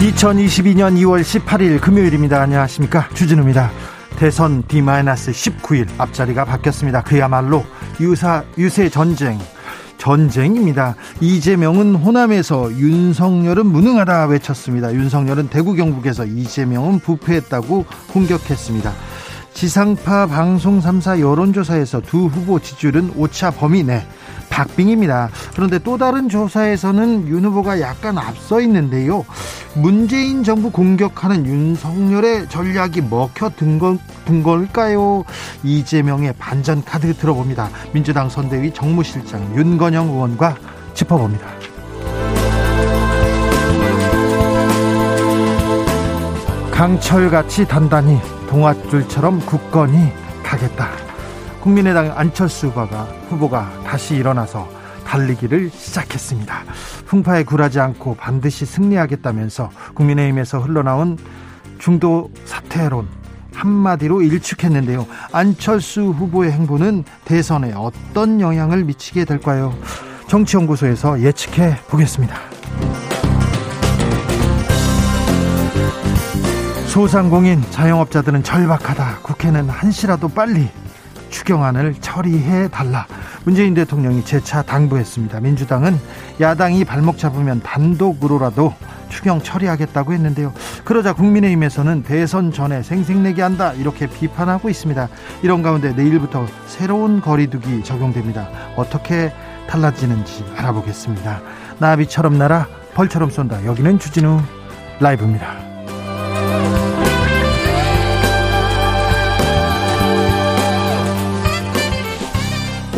2022년 2월 18일 금요일입니다. 안녕하십니까. 주진우입니다. 대선 D-19일 앞자리가 바뀌었습니다. 그야말로 유사, 유세 전쟁. 전쟁입니다. 이재명은 호남에서 윤석열은 무능하다 외쳤습니다. 윤석열은 대구 경북에서 이재명은 부패했다고 공격했습니다. 지상파 방송 3사 여론조사에서 두 후보 지지율은 오차 범위 내 박빙입니다. 그런데 또 다른 조사에서는 윤 후보가 약간 앞서 있는데요. 문재인 정부 공격하는 윤석열의 전략이 먹혀든 건, 걸까요? 이재명의 반전 카드 들어봅니다. 민주당 선대위 정무실장 윤건영 의원과 짚어봅니다. 강철같이 단단히 동아줄처럼 굳건히 가겠다. 국민의당 안철수 후보가, 후보가 다시 일어나서 달리기를 시작했습니다. 풍파에 굴하지 않고 반드시 승리하겠다면서 국민의힘에서 흘러나온 중도 사퇴론 한마디로 일축했는데요. 안철수 후보의 행보는 대선에 어떤 영향을 미치게 될까요? 정치연구소에서 예측해 보겠습니다. 소상공인 자영업자들은 절박하다. 국회는 한시라도 빨리 추경안을 처리해 달라. 문재인 대통령이 재차 당부했습니다. 민주당은 야당이 발목 잡으면 단독으로라도 추경 처리하겠다고 했는데요. 그러자 국민의힘에서는 대선 전에 생색내기 한다 이렇게 비판하고 있습니다. 이런 가운데 내일부터 새로운 거리두기 적용됩니다. 어떻게 달라지는지 알아보겠습니다. 나비처럼 날아 벌처럼 쏜다. 여기는 주진우 라이브입니다.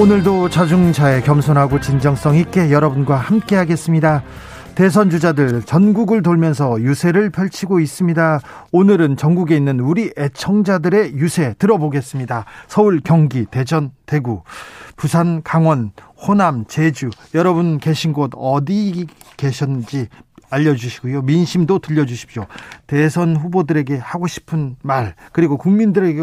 오늘도 자중차에 겸손하고 진정성 있게 여러분과 함께 하겠습니다. 대선 주자들 전국을 돌면서 유세를 펼치고 있습니다. 오늘은 전국에 있는 우리 애청자들의 유세 들어보겠습니다. 서울, 경기, 대전, 대구, 부산, 강원, 호남, 제주 여러분 계신 곳 어디 계셨는지 알려주시고요. 민심도 들려주십시오. 대선 후보들에게 하고 싶은 말 그리고 국민들에게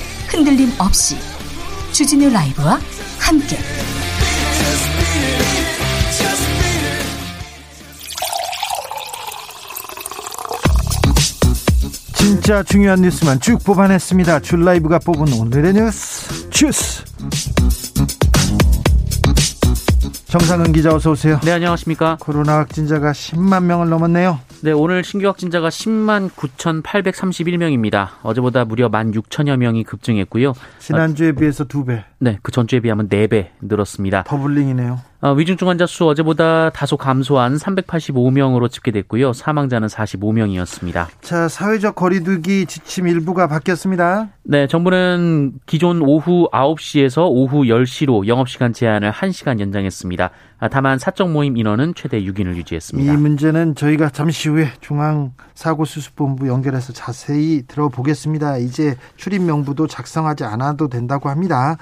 흔들림 없이 주진우 라이브와 함께 진짜 중요한 뉴스만 쭉 뽑아냈습니다. 줄 라이브가 뽑은 오늘의 뉴스 주스 정상은 기자 어서 오세요. 네 안녕하십니까. 코로나 확진자가 10만 명을 넘었네요. 네, 오늘 신규 확진자가 10만 9,831명입니다. 어제보다 무려 1만 6천여 명이 급증했고요. 지난주에 비해서 두 배. 네, 그 전주에 비하면 4배 늘었습니다. 더블링이네요. 어, 위중증 환자 수 어제보다 다소 감소한 385명으로 집계됐고요. 사망자는 45명이었습니다. 자, 사회적 거리두기 지침 일부가 바뀌었습니다. 네, 정부는 기존 오후 9시에서 오후 10시로 영업시간 제한을 1시간 연장했습니다. 아, 다만 사적 모임 인원은 최대 6인을 유지했습니다. 이 문제는 저희가 잠시 후에 중앙사고수습본부 연결해서 자세히 들어보겠습니다. 이제 출입 명부도 작성하지 않아도 된다고 합니다.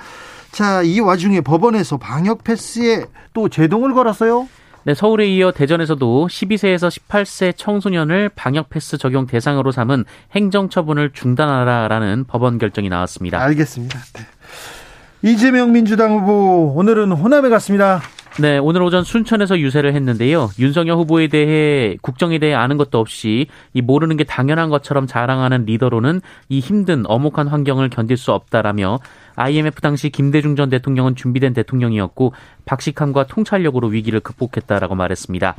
자, 이 와중에 법원에서 방역 패스에 또 제동을 걸었어요. 네, 서울에 이어 대전에서도 12세에서 18세 청소년을 방역 패스 적용 대상으로 삼은 행정 처분을 중단하라라는 법원 결정이 나왔습니다. 알겠습니다. 네. 이재명 민주당 후보 오늘은 호남에 갔습니다. 네, 오늘 오전 순천에서 유세를 했는데요. 윤석열 후보에 대해 국정에 대해 아는 것도 없이 이 모르는 게 당연한 것처럼 자랑하는 리더로는 이 힘든 어목한 환경을 견딜 수 없다라며 IMF 당시 김대중 전 대통령은 준비된 대통령이었고 박식함과 통찰력으로 위기를 극복했다라고 말했습니다.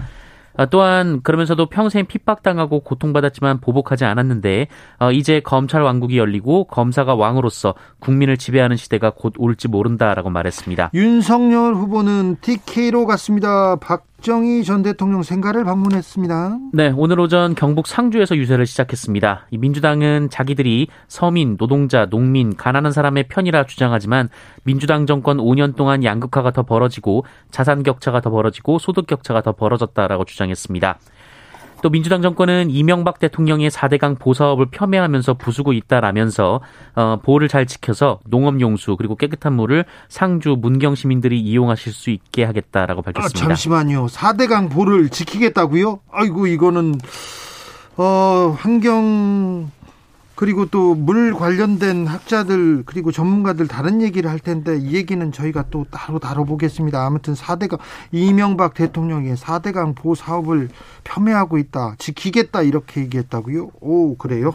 아, 또한 그러면서도 평생 핍박당하고 고통받았지만 보복하지 않았는데 어, 이제 검찰 왕국이 열리고 검사가 왕으로서 국민을 지배하는 시대가 곧 올지 모른다라고 말했습니다. 윤석열 후보는 TK로 갔습니다. 박 박정희 전 대통령 생가를 방문했습니다. 네, 오늘 오전 경북 상주에서 유세를 시작했습니다. 민주당은 자기들이 서민, 노동자, 농민, 가난한 사람의 편이라 주장하지만 민주당 정권 5년 동안 양극화가 더 벌어지고 자산 격차가 더 벌어지고 소득 격차가 더 벌어졌다라고 주장했습니다. 또 민주당 정권은 이명박 대통령의 4대강 보사업을 폄훼하면서 부수고 있다라면서 어, 보호를 잘 지켜서 농업용수 그리고 깨끗한 물을 상주 문경 시민들이 이용하실 수 있게 하겠다라고 밝혔습니다. 아, 잠시만요. 4대강 보를 지키겠다고요? 아이고 이거는 어, 환경 그리고 또 물 관련된 학자들 그리고 전문가들 다른 얘기를 할 텐데 이 얘기는 저희가 또 따로 다뤄보겠습니다. 아무튼 4대강 이명박 대통령의 4대강 보호 사업을 폄훼하고 있다. 지키겠다 이렇게 얘기했다고요? 오 그래요?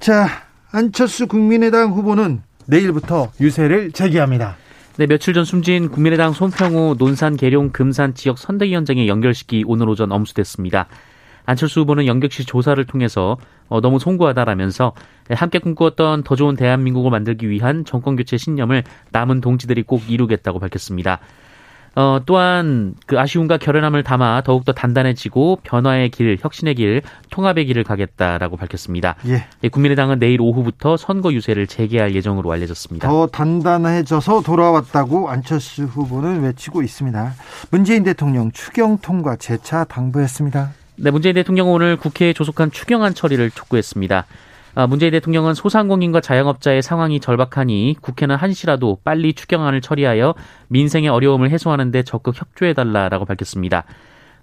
자 안철수 국민의당 후보는 내일부터 유세를 재개합니다. 네, 며칠 전 숨진 국민의당 손평우 논산 계룡 금산 지역 선대위원장의 연결식이 오늘 오전 엄수됐습니다. 안철수 후보는 연격시 조사를 통해서 어, 너무 송구하다라면서 함께 꿈꾸었던 더 좋은 대한민국을 만들기 위한 정권 교체 신념을 남은 동지들이 꼭 이루겠다고 밝혔습니다. 어, 또한 그 아쉬움과 결연함을 담아 더욱더 단단해지고 변화의 길, 혁신의 길, 통합의 길을 가겠다라고 밝혔습니다. 예. 예. 국민의당은 내일 오후부터 선거 유세를 재개할 예정으로 알려졌습니다. 더 단단해져서 돌아왔다고 안철수 후보는 외치고 있습니다. 문재인 대통령 추경 통과 재차 당부했습니다. 네, 문재인 대통령은 오늘 국회에 조속한 추경안 처리를 촉구했습니다. 아, 문재인 대통령은 소상공인과 자영업자의 상황이 절박하니 국회는 한시라도 빨리 추경안을 처리하여 민생의 어려움을 해소하는 데 적극 협조해달라라고 밝혔습니다.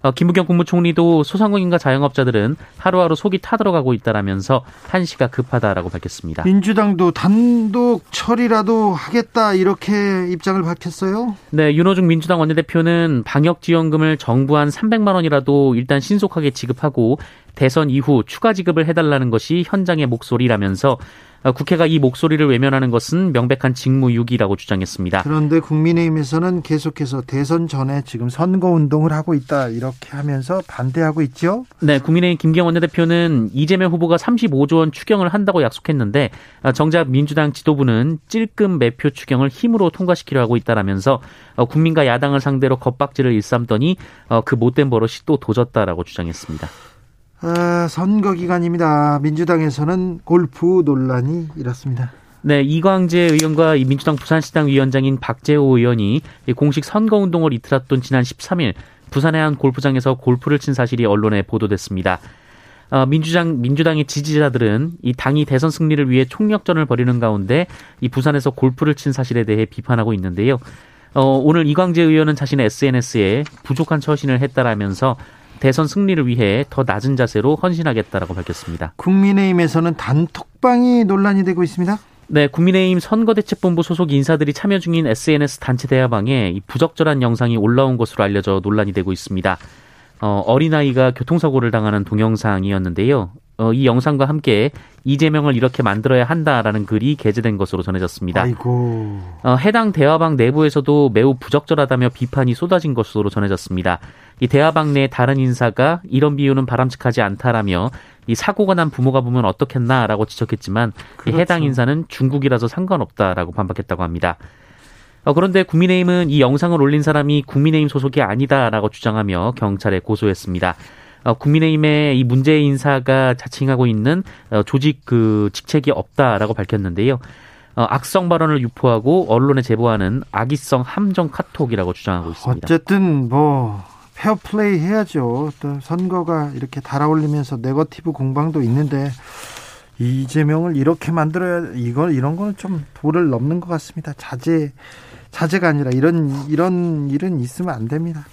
어, 김부겸 국무총리도 소상공인과 자영업자들은 하루하루 속이 타들어가고 있다라면서 한시가 급하다라고 밝혔습니다. 민주당도 단독 처리라도 하겠다 이렇게 입장을 밝혔어요. 네, 윤호중 민주당 원내대표는 방역 지원금을 정부 한 300만 원이라도 일단 신속하게 지급하고 대선 이후 추가 지급을 해달라는 것이 현장의 목소리라면서 어, 국회가 이 목소리를 외면하는 것은 명백한 직무유기라고 주장했습니다. 그런데 국민의힘에서는 계속해서 대선 전에 지금 선거 운동을 하고 있다 이렇게 하면서 반대하고 있죠. 네, 국민의힘 김경 원내대표는 이재명 후보가 35조 원 추경을 한다고 약속했는데 어, 정작 민주당 지도부는 찔끔 매표 추경을 힘으로 통과시키려 하고 있다라면서 어, 국민과 야당을 상대로 겁박질을 일삼더니 그 못된 버릇이 또 도졌다라고 주장했습니다. 아, 선거 기간입니다. 민주당에서는 골프 논란이 일었습니다. 네, 이광재 의원과 민주당 부산시당 위원장인 박재호 의원이 공식 선거운동을 이틀 앞둔 지난 13일 부산의 한 골프장에서 골프를 친 사실이 언론에 보도됐습니다. 어, 민주당 민주당의 지지자들은 이 당이 대선 승리를 위해 총력전을 벌이는 가운데 이 부산에서 골프를 친 사실에 대해 비판하고 있는데요. 어, 오늘 이광재 의원은 자신의 SNS에 부족한 처신을 했다라면서 대선 승리를 위해 더 낮은 자세로 헌신하겠다라고 밝혔습니다. 국민의힘에서는 단톡방이 논란이 되고 있습니다. 네, 국민의힘 선거대책본부 소속 인사들이 참여 중인 SNS 단체 대화방에 부적절한 영상이 올라온 것으로 알려져 논란이 되고 있습니다. 어, 어린아이가 교통사고를 당하는 동영상이었는데요. 어, 이 영상과 함께 이재명을 이렇게 만들어야 한다라는 글이 게재된 것으로 전해졌습니다. 아이고. 어, 해당 대화방 내부에서도 매우 부적절하다며 비판이 쏟아진 것으로 전해졌습니다. 이 대화방 내 다른 인사가 이런 비유는 바람직하지 않다라며 이 사고가 난 부모가 보면 어떻겠나라고 지적했지만 그렇죠. 해당 인사는 중국이라서 상관없다라고 반박했다고 합니다. 어, 그런데 국민의힘은 이 영상을 올린 사람이 국민의힘 소속이 아니다라고 주장하며 경찰에 고소했습니다. 어, 국민의힘의 이 문재 인사가 자칭하고 있는 어, 조직 그 직책이 없다라고 밝혔는데요. 어, 악성 발언을 유포하고 언론에 제보하는 악의성 함정 카톡이라고 주장하고 있습니다. 어쨌든 뭐 페어플레이 해야죠. 또 선거가 이렇게 달아오르면서 네거티브 공방도 있는데 이재명을 이렇게 만들어야 이건 이런 거는 좀 도를 넘는 것 같습니다. 자제 자제가 아니라 이런 이런 일은 있으면 안 됩니다.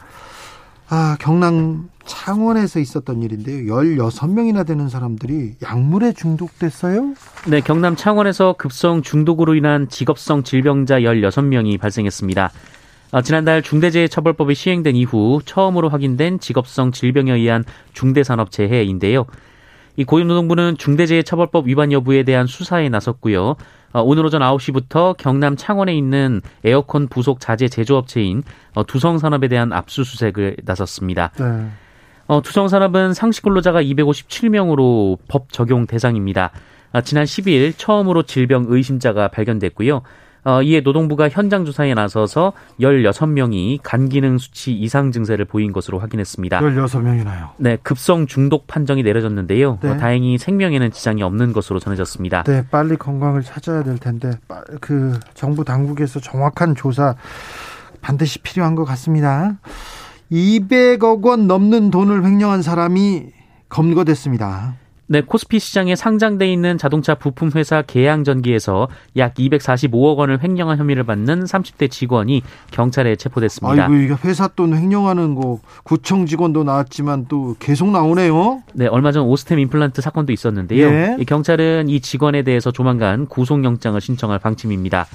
아, 경남 창원에서 있었던 일인데요. 16명이나 되는 사람들이 약물에 중독됐어요? 네, 경남 창원에서 급성 중독으로 인한 직업성 질병자 16명이 발생했습니다. 어, 지난달 중대재해처벌법이 시행된 이후 처음으로 확인된 직업성 질병에 의한 중대산업재해인데요. 이 고용노동부는 중대재해처벌법 위반 여부에 대한 수사에 나섰고요. 어, 오늘 오전 9시부터 경남 창원에 있는 에어컨 부속 자재 제조업체인 어, 두성산업에 대한 압수수색을 나섰습니다. 네. 어, 두성산업은 상시 근로자가 257명으로 법 적용 대상입니다. 아, 지난 10일 처음으로 질병 의심자가 발견됐고요. 어, 이에 노동부가 현장 조사에 나서서 16명이 간 기능 수치 이상 증세를 보인 것으로 확인했습니다. 16명이나요? 네, 급성 중독 판정이 내려졌는데요. 네. 어, 다행히 생명에는 지장이 없는 것으로 전해졌습니다. 네, 빨리 건강을 찾아야 될 텐데 그 정부 당국에서 정확한 조사 반드시 필요한 것 같습니다. 200억 원 넘는 돈을 횡령한 사람이 검거됐습니다. 네, 코스피 시장에 상장돼 있는 자동차 부품 회사 계양전기에서 약 245억 원을 횡령한 혐의를 받는 30대 직원이 경찰에 체포됐습니다. 아이고, 이게 회사 돈 횡령하는 거 구청 직원도 나왔지만 또 계속 나오네요. 네, 얼마 전 오스템 임플란트 사건도 있었는데요. 네. 경찰은 이 직원에 대해서 조만간 구속영장을 신청할 방침입니다.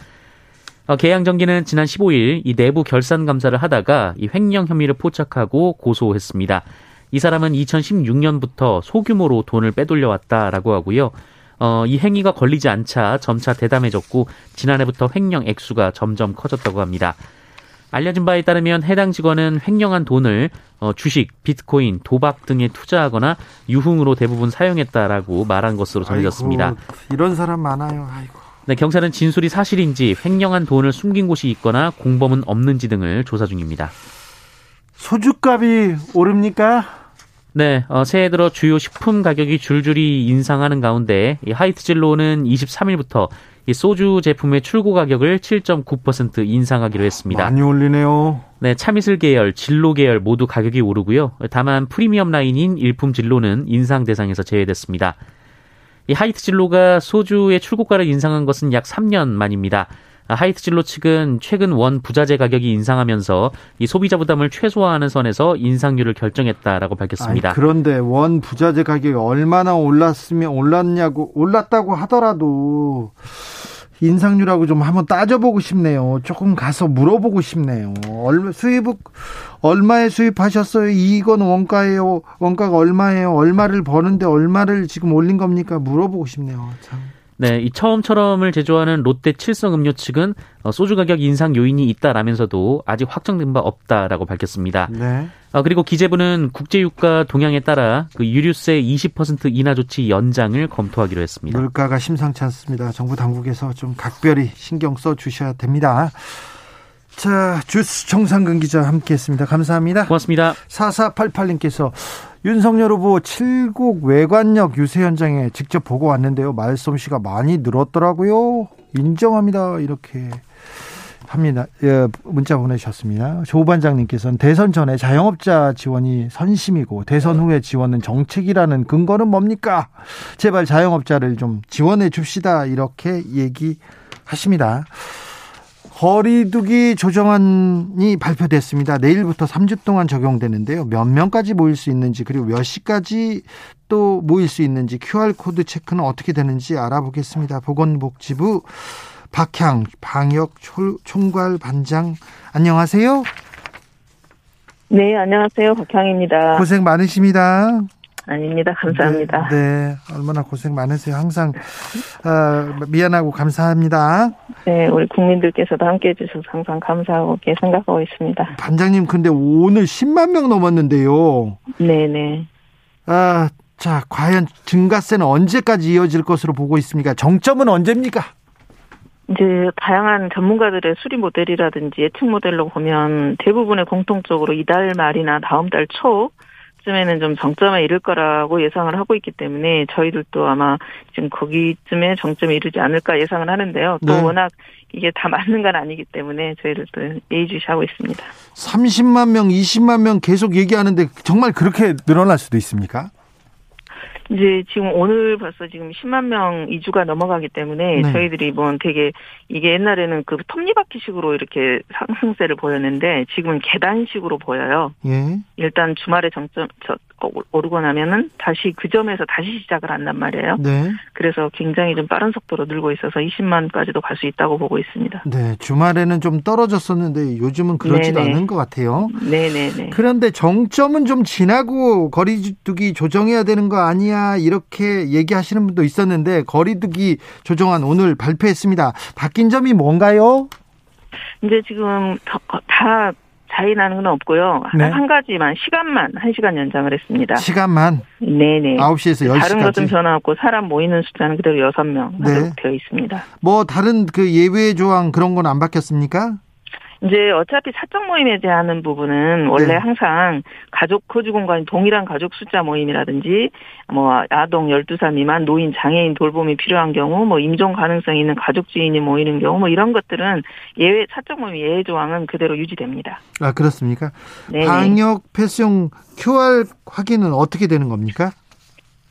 어, 계양전기는 지난 15일 이 내부 결산 감사를 하다가 이 횡령 혐의를 포착하고 고소했습니다. 이 사람은 2016년부터 소규모로 돈을 빼돌려 왔다라고 하고요. 어, 이 행위가 걸리지 않자 점차 대담해졌고 지난해부터 횡령 액수가 점점 커졌다고 합니다. 알려진 바에 따르면 해당 직원은 횡령한 돈을 어, 주식, 비트코인, 도박 등에 투자하거나 유흥으로 대부분 사용했다라고 말한 것으로 전해졌습니다. 아이고, 이런 사람 많아요. 아이고. 네, 경찰은 진술이 사실인지 횡령한 돈을 숨긴 곳이 있거나 공범은 없는지 등을 조사 중입니다. 소주값이 오릅니까? 네, 어, 새해 들어 주요 식품 가격이 줄줄이 인상하는 가운데 이 하이트 진로는 23일부터 이 소주 제품의 출고 가격을 7.9% 인상하기로 했습니다. 많이 올리네요. 네, 참이슬 계열, 진로 계열 모두 가격이 오르고요. 다만 프리미엄 라인인 일품 진로는 인상 대상에서 제외됐습니다. 이 하이트 진로가 소주의 출고가를 인상한 것은 약 3년 만입니다. 하이트 진로 측은 최근 원 부자재 가격이 인상하면서 이 소비자 부담을 최소화하는 선에서 인상률을 결정했다라고 밝혔습니다. 아니, 그런데 원 부자재 가격이 얼마나 올랐으면 올랐냐고 올랐다고 하더라도 인상률하고 좀 한번 따져보고 싶네요. 조금 가서 물어보고 싶네요. 얼마 수입 얼마에 수입하셨어요? 이건 원가예요. 원가가 얼마예요? 얼마를 버는데 얼마를 지금 올린 겁니까? 물어보고 싶네요. 참. 네, 이 처음처럼을 제조하는 롯데 칠성 음료 측은 어, 소주 가격 인상 요인이 있다라면서도 아직 확정된 바 없다라고 밝혔습니다. 네. 아, 그리고 기재부는 국제유가 동향에 따라 그 유류세 20% 인하 조치 연장을 검토하기로 했습니다. 물가가 심상치 않습니다. 정부 당국에서 좀 각별히 신경 써 주셔야 됩니다. 자, 주스 정상근 기자 함께 했습니다. 감사합니다. 고맙습니다. 4488님께서 윤석열 후보 칠곡 외관역 유세 현장에 직접 보고 왔는데요. 말솜씨가 많이 늘었더라고요. 인정합니다. 이렇게 합니다. 예, 문자 보내셨습니다. 조 반장님께서는 대선 전에 자영업자 지원이 선심이고 대선 후에 지원은 정책이라는 근거는 뭡니까? 제발 자영업자를 좀 지원해 줍시다. 이렇게 얘기하십니다. 거리두기 조정안이 발표됐습니다. 내일부터 3주 동안 적용되는데요. 몇 명까지 모일 수 있는지 그리고 몇 시까지 또 모일 수 있는지 QR코드 체크는 어떻게 되는지 알아보겠습니다. 보건복지부 박향 방역 총괄 반장 안녕하세요. 네, 안녕하세요. 박향입니다. 고생 많으십니다. 아닙니다. 감사합니다. 네, 네, 얼마나 고생 많으세요. 항상 어, 미안하고 감사합니다. 네, 우리 국민들께서도 함께해 주셔서 항상 감사하고 생각하고 있습니다. 반장님, 근데 오늘 10만 명 넘었는데요. 네, 네. 아, 자, 과연 증가세는 언제까지 이어질 것으로 보고 있습니까? 정점은 언제입니까? 이제 다양한 전문가들의 수리 모델이라든지 예측 모델로 보면 대부분의 공통적으로 이달 말이나 다음 달 초 쯤에는 좀 정점에 이를 거라고 예상을 하고 있기 때문에 저희들도 아마 지금 거기쯤에 정점에 이르지 않을까 예상을 하는데요. 또 네. 워낙 이게 다 맞는 건 아니기 때문에 저희들도 예의주시하고 있습니다. 30만 명, 20만 명 계속 얘기하는데 정말 그렇게 늘어날 수도 있습니까? 이제 지금 오늘 벌써 지금 10만 명 이주가 넘어가기 때문에 네. 저희들이 뭐 되게 이게 옛날에는 그 톱니바퀴식으로 이렇게 상승세를 보였는데 지금은 계단식으로 보여요. 예. 일단 주말에 정점 저, 오르고 나면은 다시 그 점에서 다시 시작을 한단 말이에요. 네. 그래서 굉장히 좀 빠른 속도로 늘고 있어서 20만까지도 갈 수 있다고 보고 있습니다. 네. 주말에는 좀 떨어졌었는데 요즘은 그렇지도 네네. 않은 것 같아요. 네네네. 그런데 정점은 좀 지나고 거리두기 조정해야 되는 거 아니야 이렇게 얘기하시는 분도 있었는데 거리두기 조정안 오늘 발표했습니다. 바뀐 점이 뭔가요? 이제 지금 다, 나는 건 없고요. 네. 한 가지만 시간만 한 시간 연장을 했습니다. 시간만 네네. 9시에서 다른 것은 10시까지. 변화 없고 사람 모이는 숫자는 그대로 여섯 명 네. 하도록 되어 있습니다. 뭐 다른 그 예외 조항 그런 건 안 바뀌었습니까? 이제 어차피 사적 모임에 대한 부분은 원래 네. 항상 가족 거주 공간이 동일한 가족 숫자 모임이라든지 뭐 아동 12살 미만 노인 장애인 돌봄이 필요한 경우 뭐 임종 가능성이 있는 가족 지인이 모이는 경우 뭐 이런 것들은 예외 사적 모임 예외 조항은 그대로 유지됩니다. 아 그렇습니까? 네. 방역 패스용 QR 확인은 어떻게 되는 겁니까?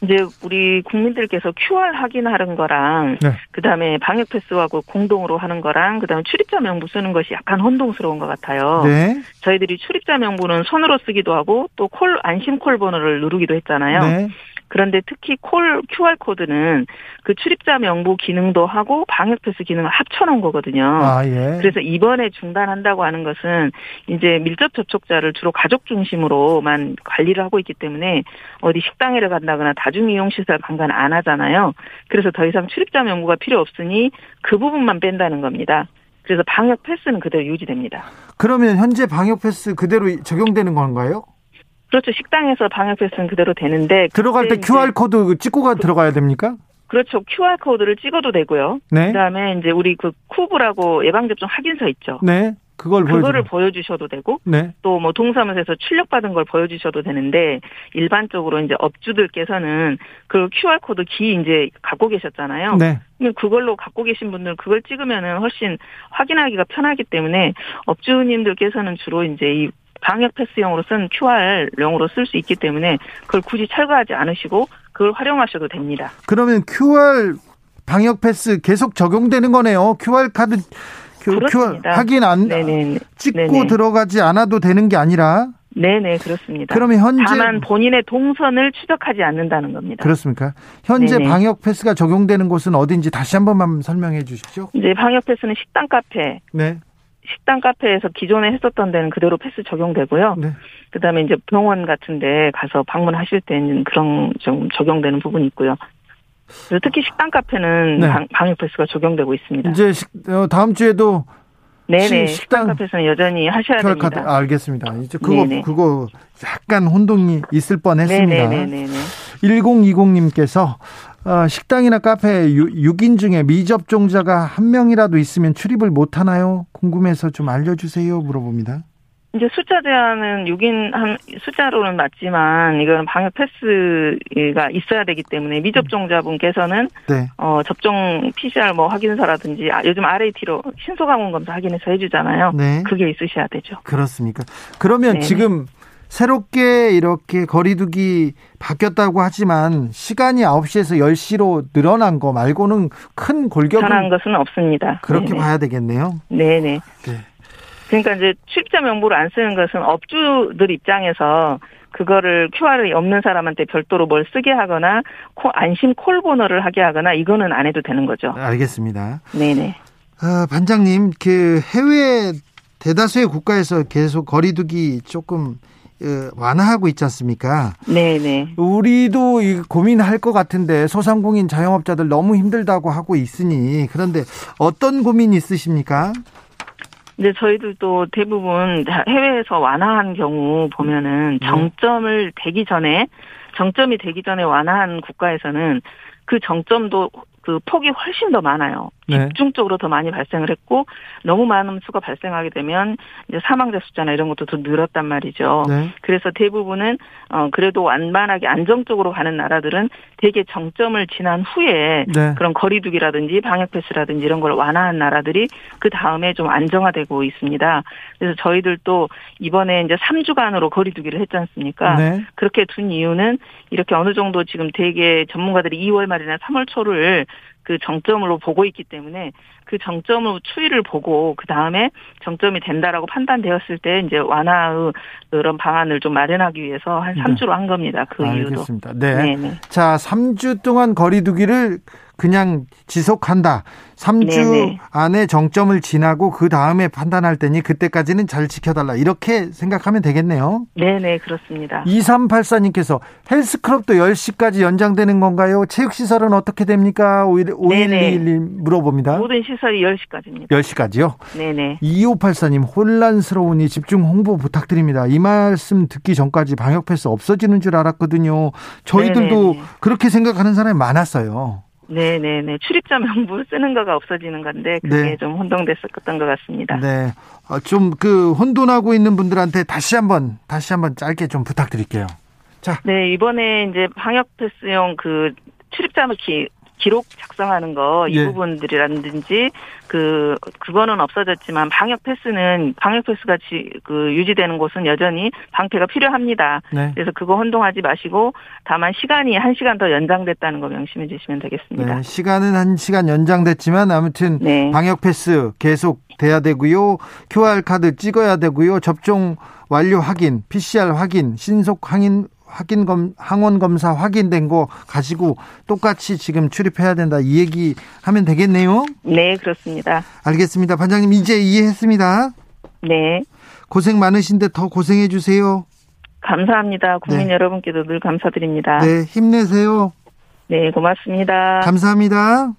이제 우리 국민들께서 QR 확인하는 거랑 네. 그다음에 방역 패스하고 공동으로 하는 거랑 그다음에 출입자 명부 쓰는 것이 약간 혼동스러운 것 같아요. 네. 저희들이 출입자 명부는 손으로 쓰기도 하고 또 콜 안심 콜 번호를 누르기도 했잖아요. 네. 그런데 특히 콜 QR 코드는 그 출입자 명부 기능도 하고 방역 패스 기능을 합쳐놓은 거거든요. 아 예. 그래서 이번에 중단한다고 하는 것은 이제 밀접 접촉자를 주로 가족 중심으로만 관리를 하고 있기 때문에 어디 식당에를 간다거나 다중 이용 시설 방관 안 하잖아요. 그래서 더 이상 출입자 명부가 필요 없으니 그 부분만 뺀다는 겁니다. 그래서 방역 패스는 그대로 유지됩니다. 그러면 현재 방역 패스 그대로 적용되는 건가요? 그렇죠. 식당에서 방역 패스는 그대로 되는데 들어갈 때 QR 코드 찍고가 들어가야 됩니까? 그렇죠. QR 코드를 찍어도 되고요. 네. 그다음에 이제 우리 그 COOV라고 예방 접종 확인서 있죠. 네. 그걸 그거를 보여주. 보여주셔도 되고 네. 또뭐 동사무소에서 출력받은 걸 보여주셔도 되는데 일반적으로 이제 업주들께서는 그 QR 코드 기 이제 갖고 계셨잖아요. 네. 그걸로 갖고 계신 분들 그걸 찍으면은 훨씬 확인하기가 편하기 때문에 업주님들께서는 주로 이제 이 방역 패스용으로 쓴 QR용으로 쓸 수 있기 때문에 그걸 굳이 철거하지 않으시고 그걸 활용하셔도 됩니다. 그러면 QR 방역 패스 계속 적용되는 거네요. QR 카드 그 QR. 확인 안 네네. 찍고 네네. 들어가지 않아도 되는 게 아니라 네네 그렇습니다. 그러면 현재 다만 본인의 동선을 추적하지 않는다는 겁니다. 그렇습니까? 현재 네네. 방역 패스가 적용되는 곳은 어딘지 다시 한 번만 설명해 주십시오. 이제 방역 패스는 식당 카페, 네. 식당 카페에서 기존에 했었던 데는 그대로 패스 적용되고요. 네. 그다음에 이제 병원 같은데 가서 방문하실 때는 그런 좀 적용되는 부분이 있고요. 특히 식당 카페는 네. 방, 방역 패스가 적용되고 있습니다. 이제 식, 어, 다음 주에도 네네 시- 식당 식당 카페에서는 여전히 하셔야 됩니다. 아, 알겠습니다. 이제 그거 네네. 그거 약간 혼동이 있을 뻔했습니다. 네네네네. 1020님께서 어, 식당이나 카페에 6인 중에 미접종자가 한 명이라도 있으면 출입을 못 하나요? 궁금해서 좀 알려주세요. 물어봅니다. 이제 숫자 제한은 6인 한 숫자로는 맞지만 이거는 방역 패스가 있어야 되기 때문에 미접종자분께서는 네. 어 접종 PCR 뭐 확인서라든지 아, 요즘 RAT로 신속항원 검사 확인해서 해주잖아요. 네. 그게 있으셔야 되죠. 그렇습니까? 그러면 네네. 지금 새롭게 이렇게 거리두기 바뀌었다고 하지만 시간이 9시에서 10시로 늘어난 거 말고는 큰 골격은 변한 것은 없습니다. 그렇게 네네. 봐야 되겠네요. 네네. 네. 그러니까 이제 출입자 명부를 안 쓰는 것은 업주들 입장에서 그거를 QR이 없는 사람한테 별도로 뭘 쓰게 하거나 코- 안심 콜 번호를 하게 하거나 이거는 안 해도 되는 거죠. 알겠습니다. 네네. 아, 반장님, 그 해외 대다수의 국가에서 계속 거리두기 조금 어, 완화하고 있지 않습니까? 네네. 우리도 이 고민할 것 같은데 소상공인 자영업자들 너무 힘들다고 하고 있으니 그런데 어떤 고민 있으십니까? 근데 저희들도 대부분 다 해외에서 완화한 경우 보면은 네. 정점을 되기 전에 정점이 되기 전에 완화한 국가에서는 그 정점도 그 폭이 훨씬 더 많아요. 네. 집중적으로 더 많이 발생을 했고 너무 많은 수가 발생하게 되면 이제 사망자 숫자나 이런 것도 더 늘었단 말이죠. 네. 그래서 대부분은 어 그래도 완만하게 안정적으로 가는 나라들은 대개 정점을 지난 후에 네. 그런 거리두기라든지 방역 패스라든지 이런 걸 완화한 나라들이 그 다음에 좀 안정화되고 있습니다. 그래서 저희들도 이번에 이제 3주간으로 거리두기를 했지 않습니까? 네. 그렇게 둔 이유는 이렇게 어느 정도 지금 대개 전문가들이 2월 말이나 3월 초를 그 정점으로 보고 있기 때문에 그 정점으로 추이를 보고 그 다음에 정점이 된다라고 판단되었을 때 이제 완화의 그런 방안을 좀 마련하기 위해서 한 네. 3주로 한 겁니다. 그 이유도. 알겠습니다. 네. 네네. 자, 3주 동안 거리두기를 그냥 지속한다. 3주 네네. 안에 정점을 지나고 그 다음에 판단할 테니 그때까지는 잘 지켜달라. 이렇게 생각하면 되겠네요. 네네 그렇습니다. 2384님께서 헬스클럽도 10시까지 연장되는 건가요? 체육시설은 어떻게 됩니까? 5121님 물어봅니다. 모든 시설이 10시까지입니다. 10시까지요? 네네. 2584님 혼란스러우니 집중 홍보 부탁드립니다. 이 말씀 듣기 전까지 방역 패스 없어지는 줄 알았거든요. 저희들도 네네네. 그렇게 생각하는 사람이 많았어요. 네네네. 출입자 명부 쓰는 거가 없어지는 건데 그게 네. 좀 혼동됐었던 것 같습니다. 네. 좀그 혼돈하고 있는 분들한테 다시 한번 다시 한번 짧게 좀 부탁드릴게요. 자, 네, 이번에 이제 방역 패스용 그 출입자 기, 기록 작성하는 거이 예. 부분들이라든지 그 그거는 없어졌지만 방역 패스는 방역 패스가 지, 그 유지되는 곳은 여전히 방패가 필요합니다. 네. 그래서 그거 혼동하지 마시고 다만 시간이 한 시간 더 연장됐다는 거 명심해 주시면 되겠습니다. 네. 시간은 한 시간 연장됐지만 아무튼 네. 방역 패스 계속 돼야 되고요. QR 카드 찍어야 되고요. 접종 완료 확인, PCR 확인, 신속 확인 확인 검 항원 검사 확인된 거 가지고 똑같이 지금 출입해야 된다. 이 얘기 하면 되겠네요. 네, 그렇습니다. 알겠습니다. 반장님 이제 이해했습니다. 네. 고생 많으신데 더 고생해 주세요. 감사합니다. 국민 네. 여러분께도 늘 감사드립니다. 네, 힘내세요. 네, 고맙습니다. 감사합니다.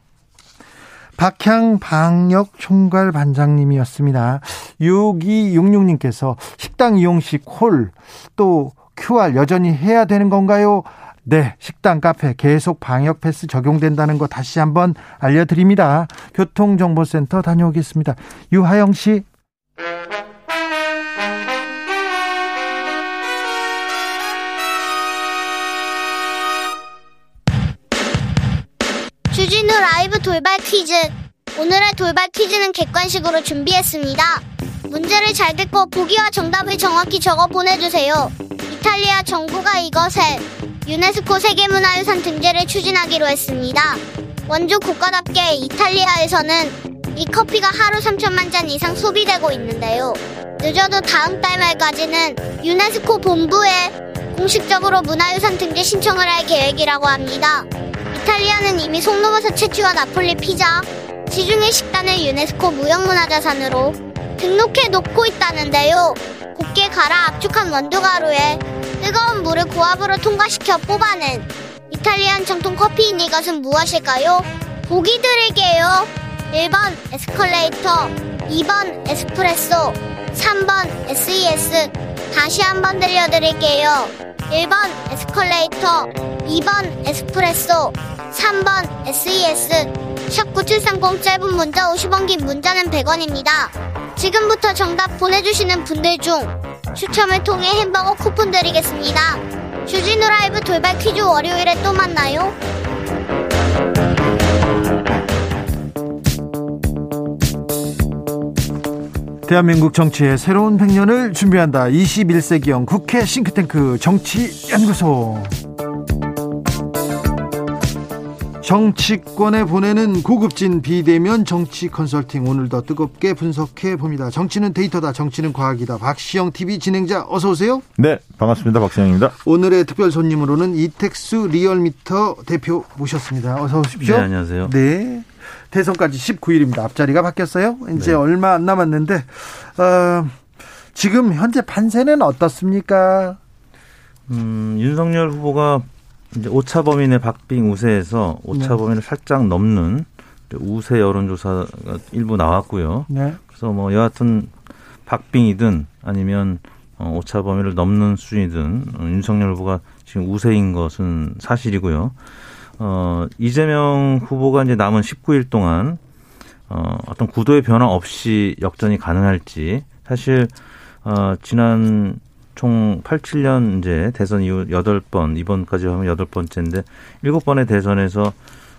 박향 방역 총괄 반장님이었습니다. 6266님께서 식당 이용 시 콜 또 QR 여전히 해야 되는 건가요? 네, 식당, 카페 계속 방역 패스 적용된다는 거 다시 한번 알려드립니다. 교통정보센터 다녀오겠습니다. 유하영 씨. 주진우 라이브 돌발 퀴즈. 오늘의 돌발 퀴즈는 객관식으로 준비했습니다. 문제를 잘 듣고 보기와 정답을 정확히 적어 보내주세요. 이탈리아 정부가 이것을 유네스코 세계문화유산 등재를 추진하기로 했습니다. 원조 국가답게 이탈리아에서는 이 커피가 하루 3천만 잔 이상 소비되고 있는데요. 늦어도 다음 달 말까지는 유네스코 본부에 공식적으로 문화유산 등재 신청을 할 계획이라고 합니다. 이탈리아는 이미 송로버섯 채취와 나폴리 피자, 지중해 식단을 유네스코 무형문화자산으로 등록해 놓고 있다는데요. 곱게 갈아 압축한 원두가루에 뜨거운 물을 고압으로 통과시켜 뽑아낸 이탈리안 정통 커피인 이것은 무엇일까요? 보기 드릴게요. 1번 에스컬레이터, 2번 에스프레소, 3번 SES. 다시 한번 들려드릴게요. 1번 에스컬레이터, 2번 에스프레소, 3번 SES. 샵 9730 짧은 문자 50원 긴 문자는 100원입니다. 지금부터 정답 보내주시는 분들 중 추첨을 통해 햄버거 쿠폰 드리겠습니다. 주진우 라이브 돌발 퀴즈 월요일에 또 만나요. 대한민국 정치의 새로운 100년을 준비한다. 21세기형 국회 싱크탱크 정치연구소. 정치권에 보내는 고급진 비대면 정치 컨설팅 오늘도 뜨겁게 분석해 봅니다. 정치는 데이터다. 정치는 과학이다. 박시영 TV 진행자 어서 오세요. 네, 반갑습니다. 박시영입니다. 오늘의 특별 손님으로는 이택수 리얼미터 대표 모셨습니다. 어서 오십시오. 네, 안녕하세요. 네. 대선까지 19일입니다. 앞자리가 바뀌었어요. 이제 네. 얼마 안 남았는데 어, 지금 현재 판세는 어떻습니까? 음, 윤석열 후보가 이제 오차 범인의 박빙 우세에서 오차 네. 범인을 살짝 넘는 우세 여론조사가 일부 나왔고요. 네. 그래서 뭐 여하튼 박빙이든 아니면 어, 오차 범위를 넘는 수준이든 어, 윤석열 후보가 지금 우세인 것은 사실이고요. 어, 이재명 후보가 이제 남은 19일 동안 어, 어떤 구도의 변화 없이 역전이 가능할지 사실 어, 지난 총 87년 이제 대선 이후 8번, 이번까지 하면 8번째인데 7번의 대선에서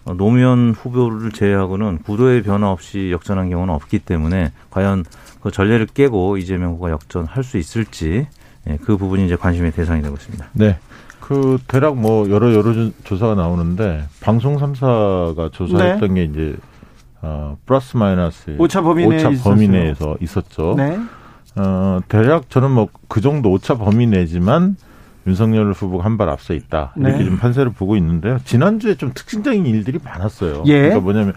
어, 노무현 후보를 제외하고는 구도의 변화 없이 역전한 경우는 없기 때문에 과연 그 전례를 깨고 이재명 후보가 역전할 수 있을지 예, 그 부분이 이제 관심의 대상이 되고 있습니다. 네. 그 대략 뭐 여러 여러 조사가 나오는데 방송 3사가 조사했던 네. 게 이제 어 플러스 마이너스 오차 범위 내에서 있었죠. 네. 어 대략 저는 뭐 그 정도 오차 범위 내지만 윤석열 후보가 한 발 앞서 있다 이렇게 네. 좀 판세를 보고 있는데요. 지난주에 좀 특징적인 일들이 많았어요. 예. 그러니까 뭐냐면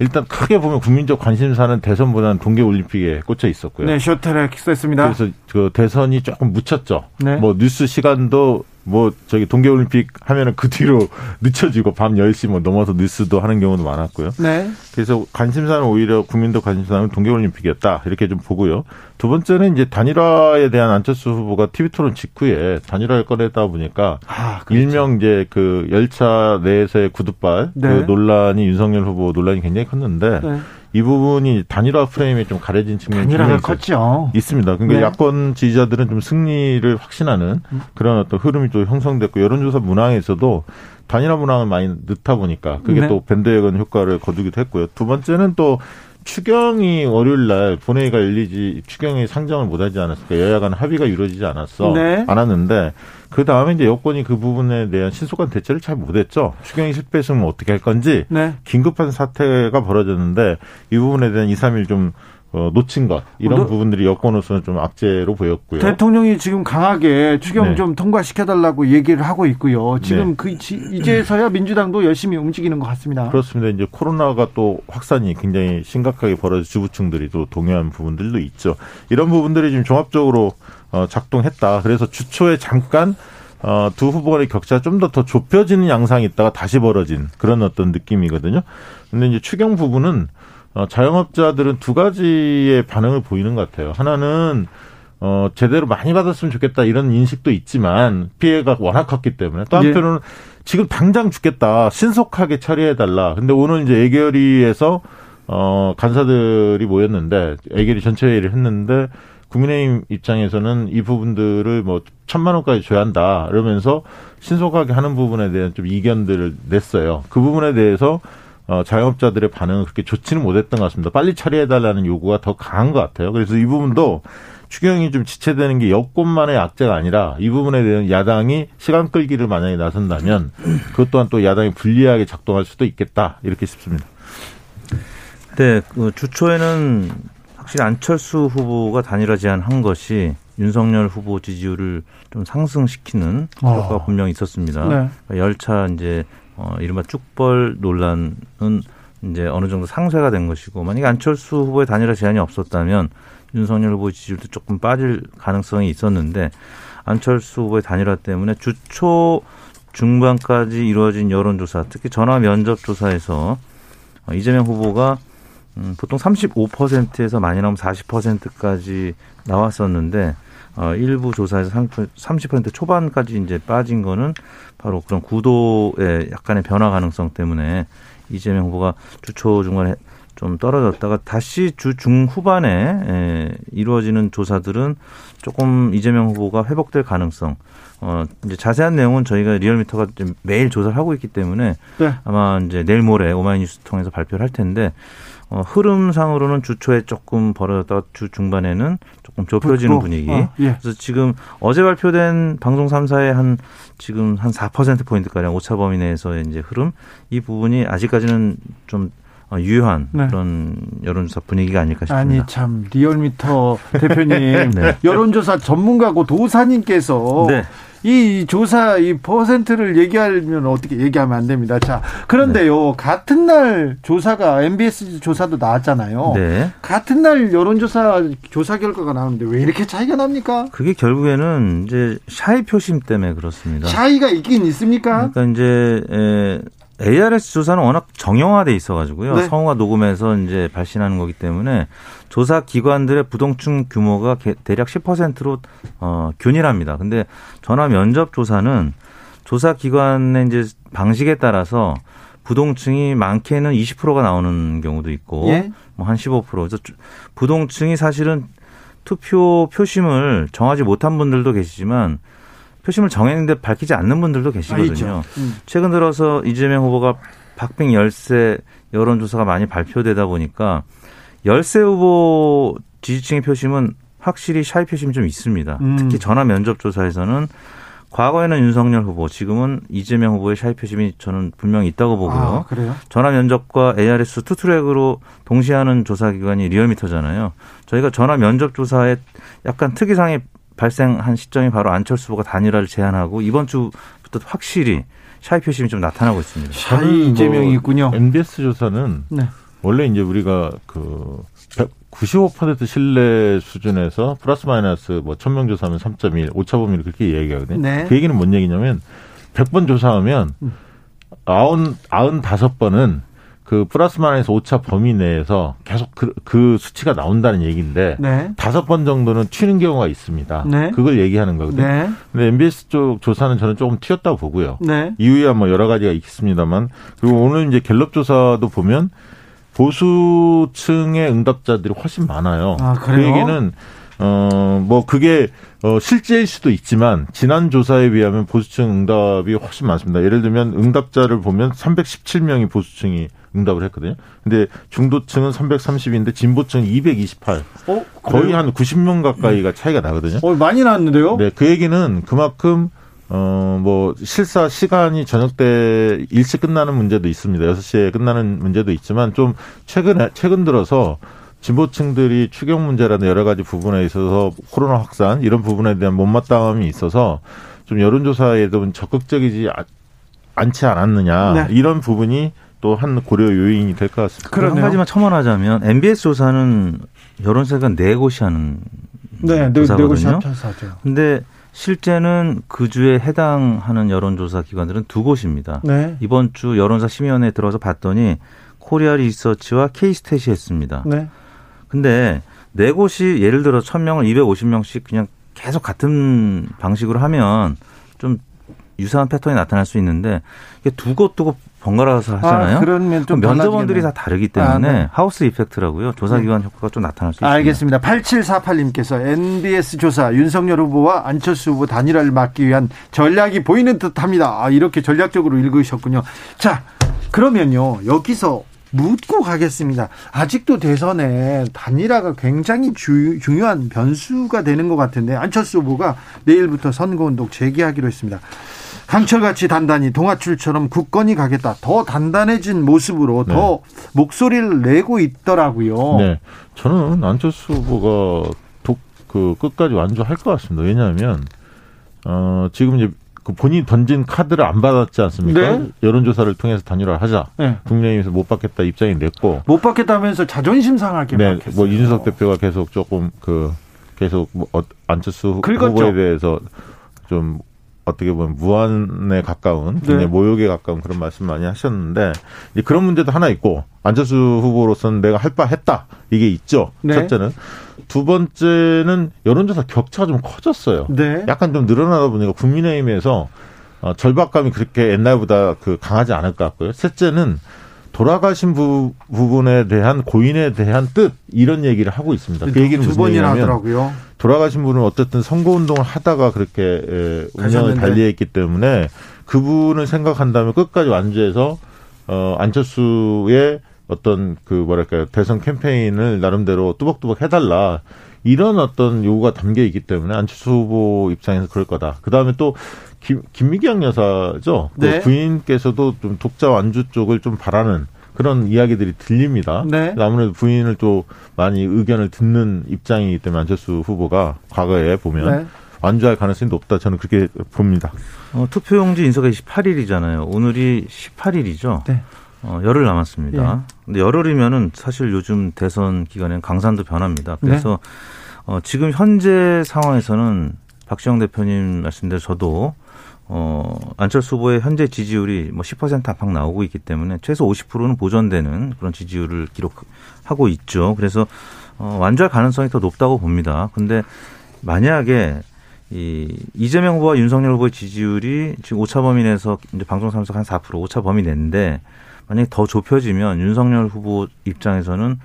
일단 크게 보면 국민적 관심사는 대선보다는 동계올림픽에 꽂혀 있었고요. 네, 쇼트랙 했습니다. 그래서 그 대선이 조금 묻혔죠. 네. 뭐 뉴스 시간도 뭐 저기 동계올림픽 하면은 그 뒤로 늦춰지고 밤 10시 뭐 넘어서 뉴스도 하는 경우도 많았고요. 네. 그래서 관심사는 오히려 국민들 관심사는 동계올림픽이었다. 이렇게 좀 보고요. 두 번째는 이제 단일화에 대한 안철수 후보가 TV 토론 직후에 단일화를 꺼내다 보니까 아, 그렇죠. 일명 이제 그 열차 내에서의 구두발 네. 그 논란이 윤석열 후보 논란이 굉장히 컸는데 네. 이 부분이 단일화 프레임에 좀 가려진 측면이 단일화가 컸죠. 있습니다. 그러니까 네. 야권 지지자들은 좀 승리를 확신하는 그런 어떤 흐름이 또 형성됐고 여론조사 문항에서도 단일화 문항을 많이 넣다 보니까 그게 네. 또 밴드웨건 효과를 거두기도 했고요. 두 번째는 또 추경이 월요일 날 본회의가 열리지 추경이 상정을 못하지 않았을까 여야 간 합의가 이루어지지 않았어 네. 않았는데 그 다음에 이제 여권이 그 부분에 대한 신속한 대처를 잘 못했죠. 추경이 실패했으면 어떻게 할 건지 네. 긴급한 사태가 벌어졌는데 이 부분에 대한 2, 3일 좀 어, 놓친 것 이런 어, 부분들이 여권으로서는 좀 악재로 보였고요. 대통령이 지금 강하게 추경 네. 좀 통과시켜달라고 얘기를 하고 있고요. 지금 네. 그 이제서야 민주당도 열심히 움직이는 것 같습니다. 그렇습니다. 이제 코로나가 또 확산이 굉장히 심각하게 벌어져 주부층들이 또 동요한 부분들도 있죠. 이런 부분들이 지금 종합적으로 어, 작동했다. 그래서 주초에 잠깐 어, 두 후보 간의 격차가 좀 더 더 좁혀지는 양상이 있다가 다시 벌어진 그런 어떤 느낌이거든요. 근데 이제 추경 부분은 어, 자영업자들은 두 가지의 반응을 보이는 것 같아요. 하나는 어, 제대로 많이 받았으면 좋겠다 이런 인식도 있지만 피해가 워낙 컸기 때문에 또 한편으로는 예. 지금 당장 죽겠다 신속하게 처리해달라. 근데 오늘 이제 애결위에서 어, 간사들이 모였는데 애결위 전체 회의를 했는데 국민의힘 입장에서는 이 부분들을 뭐 천만 원까지 줘야 한다 이러면서 신속하게 하는 부분에 대한 좀 이견들을 냈어요. 그 부분에 대해서 어, 자영업자들의 반응은 그렇게 좋지는 못했던 것 같습니다. 빨리 처리해달라는 요구가 더 강한 것 같아요. 그래서 이 부분도 추경이 좀 지체되는 게 여권만의 악재가 아니라 이 부분에 대한 야당이 시간 끌기를 만약에 나선다면 그것 또한 또 야당이 불리하게 작동할 수도 있겠다 이렇게 싶습니다. 네, 그 주초에는 확실히 안철수 후보가 단일화 제안한 것이 윤석열 후보 지지율을 좀 상승시키는 효과가 어. 분명히 있었습니다. 네. 그러니까 열차 이제 어, 이른바 쭉벌 논란은 이제 어느 정도 상쇄가 된 것이고 만약에 안철수 후보의 단일화 제안이 없었다면 윤석열 후보 지지율도 조금 빠질 가능성이 있었는데 안철수 후보의 단일화 때문에 주초 중반까지 이루어진 여론조사, 특히 전화 면접 조사에서 어, 이재명 후보가 음, 보통 35%에서 많이 나오면 40%까지 나왔었는데 어, 일부 조사에서 30% 초반까지 이제 빠진 거는 바로 그런 구도의 약간의 변화 가능성 때문에 이재명 후보가 주초 중간에 좀 떨어졌다가 다시 주 중 후반에 에, 이루어지는 조사들은 조금 이재명 후보가 회복될 가능성. 어, 이제 자세한 내용은 저희가 리얼미터가 매일 조사를 하고 있기 때문에 네. 아마 이제 내일 모레 오마이뉴스 통해서 발표를 할 텐데 어, 흐름상으로는 주초에 조금 벌어졌다가 주 중반에는 조금 좁혀지는 분위기. 어, 예. 그래서 지금 어제 발표된 방송 3사의 한 지금 한 4% 포인트 가량 오차 범위 내에서의 이제 흐름 이 부분이 아직까지는 좀 어, 유효한 네. 그런 여론조사 분위기가 아닐까 싶습니다. 아니 참 리얼미터 대표님 네. 여론조사 전문가고 도사님께서 네. 이 조사 이 퍼센트를 얘기하면 어떻게 얘기하면 안 됩니다. 자, 그런데요. 네. 같은 날 조사가 MBS 조사도 나왔잖아요. 네. 같은 날 여론조사 조사 결과가 나오는데 왜 이렇게 차이가 납니까? 그게 결국에는 이제 샤이 표심 때문에 그렇습니다. 샤이가 있긴 있습니까? 그러니까 이제 에, ARS 조사는 워낙 정형화돼 있어가지고요. 네. 성우가 녹음해서 이제 발신하는 거기 때문에 조사 기관들의 부동층 규모가 대략 10%로 어, 균일합니다. 근데 전화 면접 조사는 조사 기관의 이제 방식에 따라서 부동층이 많게는 20%가 나오는 경우도 있고 예? 뭐한 15%. 그래서 부동층이 사실은 투표 표심을 정하지 못한 분들도 계시지만 표심을 정했는데 밝히지 않는 분들도 계시거든요. 아, 음. 최근 들어서 이재명 후보가 박빙 열세 여론조사가 많이 발표되다 보니까 열세 후보 지지층의 표심은 확실히 샤이 표심이 좀 있습니다. 음. 특히 전화 면접 조사에서는 과거에는 윤석열 후보, 지금은 이재명 후보의 shy 표심이 저는 분명히 있다고 보고요. 아, 그래요? 전화 면접과 ARS two-track으로 동시에 하는 조사 기관이 리얼미터잖아요. 저희가 전화 면접 조사에 약간 특이상이 발생한 시점이 바로 안철수 후보가 단일화를 제안하고 이번 주부터 확실히 shy 표심이 좀 나타나고 있습니다. shy 이재명이 뭐 있군요. NBS 조사는 네. 원래 이제 우리가 그 95% 신뢰 수준에서 플러스 마이너스 뭐 1000명 조사하면 3.1, 오차 범위를 그렇게 얘기하거든요. 네. 그 얘기는 뭔 얘기냐면 100번 조사하면 음. 90, 95번은 그 플러스 마이너스 오차 범위 내에서 계속 그, 그 수치가 나온다는 얘기인데 네. 다섯 번 정도는 튀는 경우가 있습니다. 네. 그걸 얘기하는 거거든요. 네. 근데 MBS 쪽 조사는 저는 조금 튀었다고 보고요. 네. 이유야 뭐 여러 가지가 있습니다만 그리고 오늘 이제 갤럽 조사도 보면 보수층의 응답자들이 훨씬 많아요. 아, 그 얘기는 어, 뭐, 그게, 어, 실제일 수도 있지만, 지난 조사에 비하면 보수층 응답이 훨씬 많습니다. 예를 들면, 응답자를 보면 317명이 보수층이 응답을 했거든요. 근데 중도층은 330인데, 진보층은 228. 어? 거의 한 90명 가까이가 차이가 나거든요. 어, 많이 나왔는데요? 네, 그 얘기는 그만큼, 어, 뭐, 실사 시간이 저녁 때 일찍 끝나는 문제도 있습니다. 6시에 끝나는 문제도 있지만 좀 최근에, 최근 들어서 진보층들이 추경 문제라는 여러 가지 부분에 있어서 코로나 확산 이런 부분에 대한 못마땅함이 있어서 좀 여론조사에도 적극적이지 않지 않았느냐 네. 이런 부분이 또 한 고려 요인이 될 것 같습니다. 그런 한 가지만 첨언하자면 MBS 조사는 여론사가 네 곳이 하는 네, 네 조사거든요. 네, 네 근데 실제는 그 주에 해당하는 여론조사 기관들은 두 곳입니다. 네. 이번 주 여론사 심의원회에 들어서 봤더니 코리아 리서치와 케이스탯이 했습니다. 네. 근데 네 곳이 예를 들어 천명을 250명씩 그냥 계속 같은 방식으로 하면 좀 유사한 패턴이 나타날 수 있는데 이게 두곳 두곳 번갈아서 하잖아요. 아, 그러면 좀 면접원들이 다 다르기 때문에 아, 네. 하우스 이펙트라고요. 조사기관 네. 효과가 좀 나타날 수 있습니다. 알겠습니다. 8748님께서 NBS 조사 윤석열 후보와 안철수 후보 단일화를 막기 위한 전략이 보이는 듯합니다. 아, 이렇게 전략적으로 읽으셨군요. 자, 그러면요 여기서 묻고 가겠습니다. 아직도 대선에 단일화가 굉장히 주, 중요한 변수가 되는 것 같은데 안철수 후보가 내일부터 선거운동 재개하기로 했습니다. 강철같이 단단히 동아줄처럼 굳건히 가겠다. 더 단단해진 모습으로 네. 더 목소리를 내고 있더라고요. 네. 저는 안철수 후보가 독, 그 끝까지 완주할 것 같습니다. 왜냐하면, 어, 지금 이제 그 본인이 던진 카드를 안 받았지 않습니까? 네? 여론조사를 통해서 단일화를 하자. 네. 국민의힘에서 못 받겠다 입장이 냈고. 못 받겠다면서 자존심 상하게 네, 막했어요. 뭐 이준석 대표가 계속 조금 그 계속 뭐 어, 안철수 긁었죠. 후보에 대해서 좀 어떻게 보면 무한에 가까운 굉장히 네. 모욕에 가까운 그런 말씀 많이 하셨는데 이제 그런 문제도 하나 있고 안철수 후보로서는 내가 할 바 했다 이게 있죠. 네. 첫째는 두 번째는 여론조사 격차가 좀 커졌어요. 네. 약간 좀 늘어나다 보니까 국민의힘에서 어, 절박감이 그렇게 옛날보다 그 강하지 않을 것 같고요. 셋째는 돌아가신 부, 부분에 대한 고인에 대한 뜻 이런 얘기를 하고 있습니다. 그 얘기는 두 번이나 하더라고요. 돌아가신 분은 어쨌든 선거 운동을 하다가 그렇게 에, 운영을 달리했기 때문에 그분을 생각한다면 끝까지 완주해서 어 안철수의 어떤 그 뭐랄까요 대선 캠페인을 나름대로 뚜벅뚜벅 해달라 이런 어떤 요구가 담겨 있기 때문에 안철수 후보 입장에서 그럴 거다. 그 다음에 또 김, 김미경 여사죠. 그 네. 그 부인께서도 좀 독자 완주 쪽을 좀 바라는 그런 이야기들이 들립니다. 네. 아무래도 부인을 또 많이 의견을 듣는 입장이기 때문에 안철수 후보가 과거에 보면 네. 완주할 가능성이 높다. 저는 그렇게 봅니다. 어, 투표용지 인쇄가 18일이잖아요. 오늘이 18일이죠. 네. 어, 열흘 남았습니다. 예. 근데 열흘이면은 사실 요즘 대선 기간에는 강산도 변합니다. 그래서 네. 어, 지금 현재 상황에서는 박지영 대표님 말씀대로 저도 어, 안철수 후보의 현재 지지율이 뭐 10% 안팎 나오고 있기 때문에 최소 50%는 보존되는 그런 지지율을 기록하고 있죠. 그래서 어, 완주할 가능성이 더 높다고 봅니다. 근데 만약에 이 이재명 후보와 윤석열 후보의 지지율이 지금 오차 범위 내에서 이제 방송 참석 한 4% 오차 범위 내인데 만약에 더 좁혀지면 윤석열 후보 입장에서는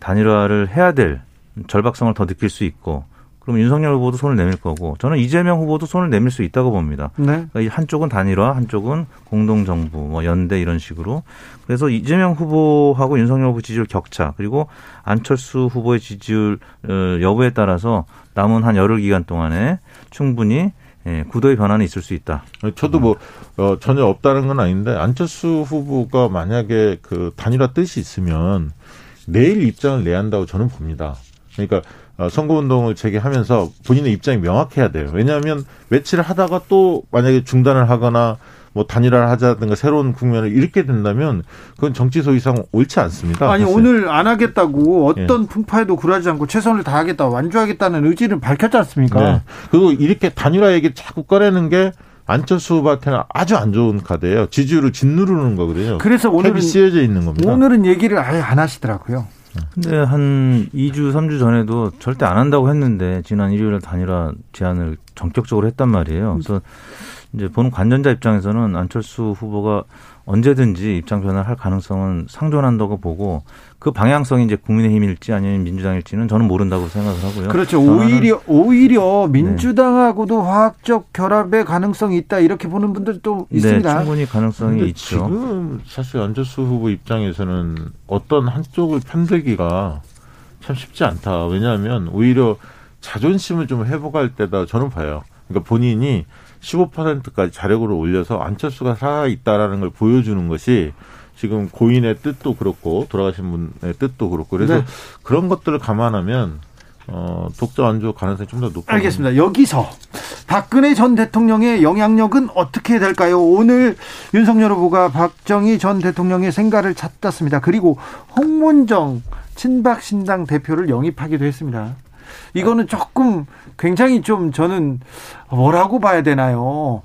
단일화를 해야 될 절박성을 더 느낄 수 있고 그럼 윤석열 후보도 손을 내밀 거고 저는 이재명 후보도 손을 내밀 수 있다고 봅니다. 네. 그러니까 한쪽은 단일화, 한쪽은 공동 정부, 뭐 연대 이런 식으로 그래서 이재명 후보하고 윤석열 후보 지지율 격차 그리고 안철수 후보의 지지율 어, 여부에 따라서 남은 한 열흘 기간 동안에 충분히 예, 구도의 변화는 있을 수 있다. 저도 뭐 어, 전혀 없다는 건 아닌데 안철수 후보가 만약에 그 단일화 뜻이 있으면 내일 입장을 내야 한다고 저는 봅니다. 그러니까 어, 선거운동을 재개하면서 본인의 입장이 명확해야 돼요. 왜냐하면 며칠 하다가 또 만약에 중단을 하거나 뭐 단일화를 하자든가 새로운 국면을 잃게 된다면 그건 정치 소위상 옳지 않습니다. 아니 사실. 오늘 안 하겠다고 어떤 예. 풍파에도 굴하지 않고 최선을 다하겠다 완주하겠다는 의지를 밝혔지 않습니까? 네. 그리고 이렇게 단일화 얘기 자꾸 꺼내는 게 안철수 후보한테는 아주 안 좋은 카드예요. 지지율을 짓누르는 거거든요. 그래서 오늘은 쓰여져 있는 겁니다. 오늘은 얘기를 아예 안 하시더라고요. 근데 한 2주, 3주 전에도 절대 안 한다고 했는데 지난 일요일에 단일화 제안을 전격적으로 했단 말이에요. 그래서 이제 보는 관전자 입장에서는 안철수 후보가 언제든지 입장 변화를 할 가능성은 상존한다고 보고 그 방향성이 이제 국민의힘일지 아니면 민주당일지는 저는 모른다고 생각을 하고요. 그렇죠. 오히려 오히려 네. 민주당하고도 네. 화학적 결합의 가능성이 있다 이렇게 보는 분들도 네, 있습니다. 충분히 가능성이 있죠. 지금 사실 안철수 후보 입장에서는 어떤 한쪽을 편들기가 참 쉽지 않다. 왜냐하면 오히려 자존심을 좀 회복할 때다 저는 봐요. 그러니까 본인이 15%까지 자력으로 올려서 안철수가 살아 있다라는 걸 보여주는 것이 지금 고인의 뜻도 그렇고 돌아가신 분의 뜻도 그렇고 그래서 네. 그런 것들을 감안하면 어, 독자 완주 가능성이 좀 더 높아. 알겠습니다. 여기서 박근혜 전 대통령의 영향력은 어떻게 될까요? 오늘 윤석열 후보가 박정희 전 대통령의 생가를 찾았습니다. 그리고 홍문정 친박신당 대표를 영입하기도 했습니다. 이거는 조금 굉장히 좀 저는 뭐라고 봐야 되나요?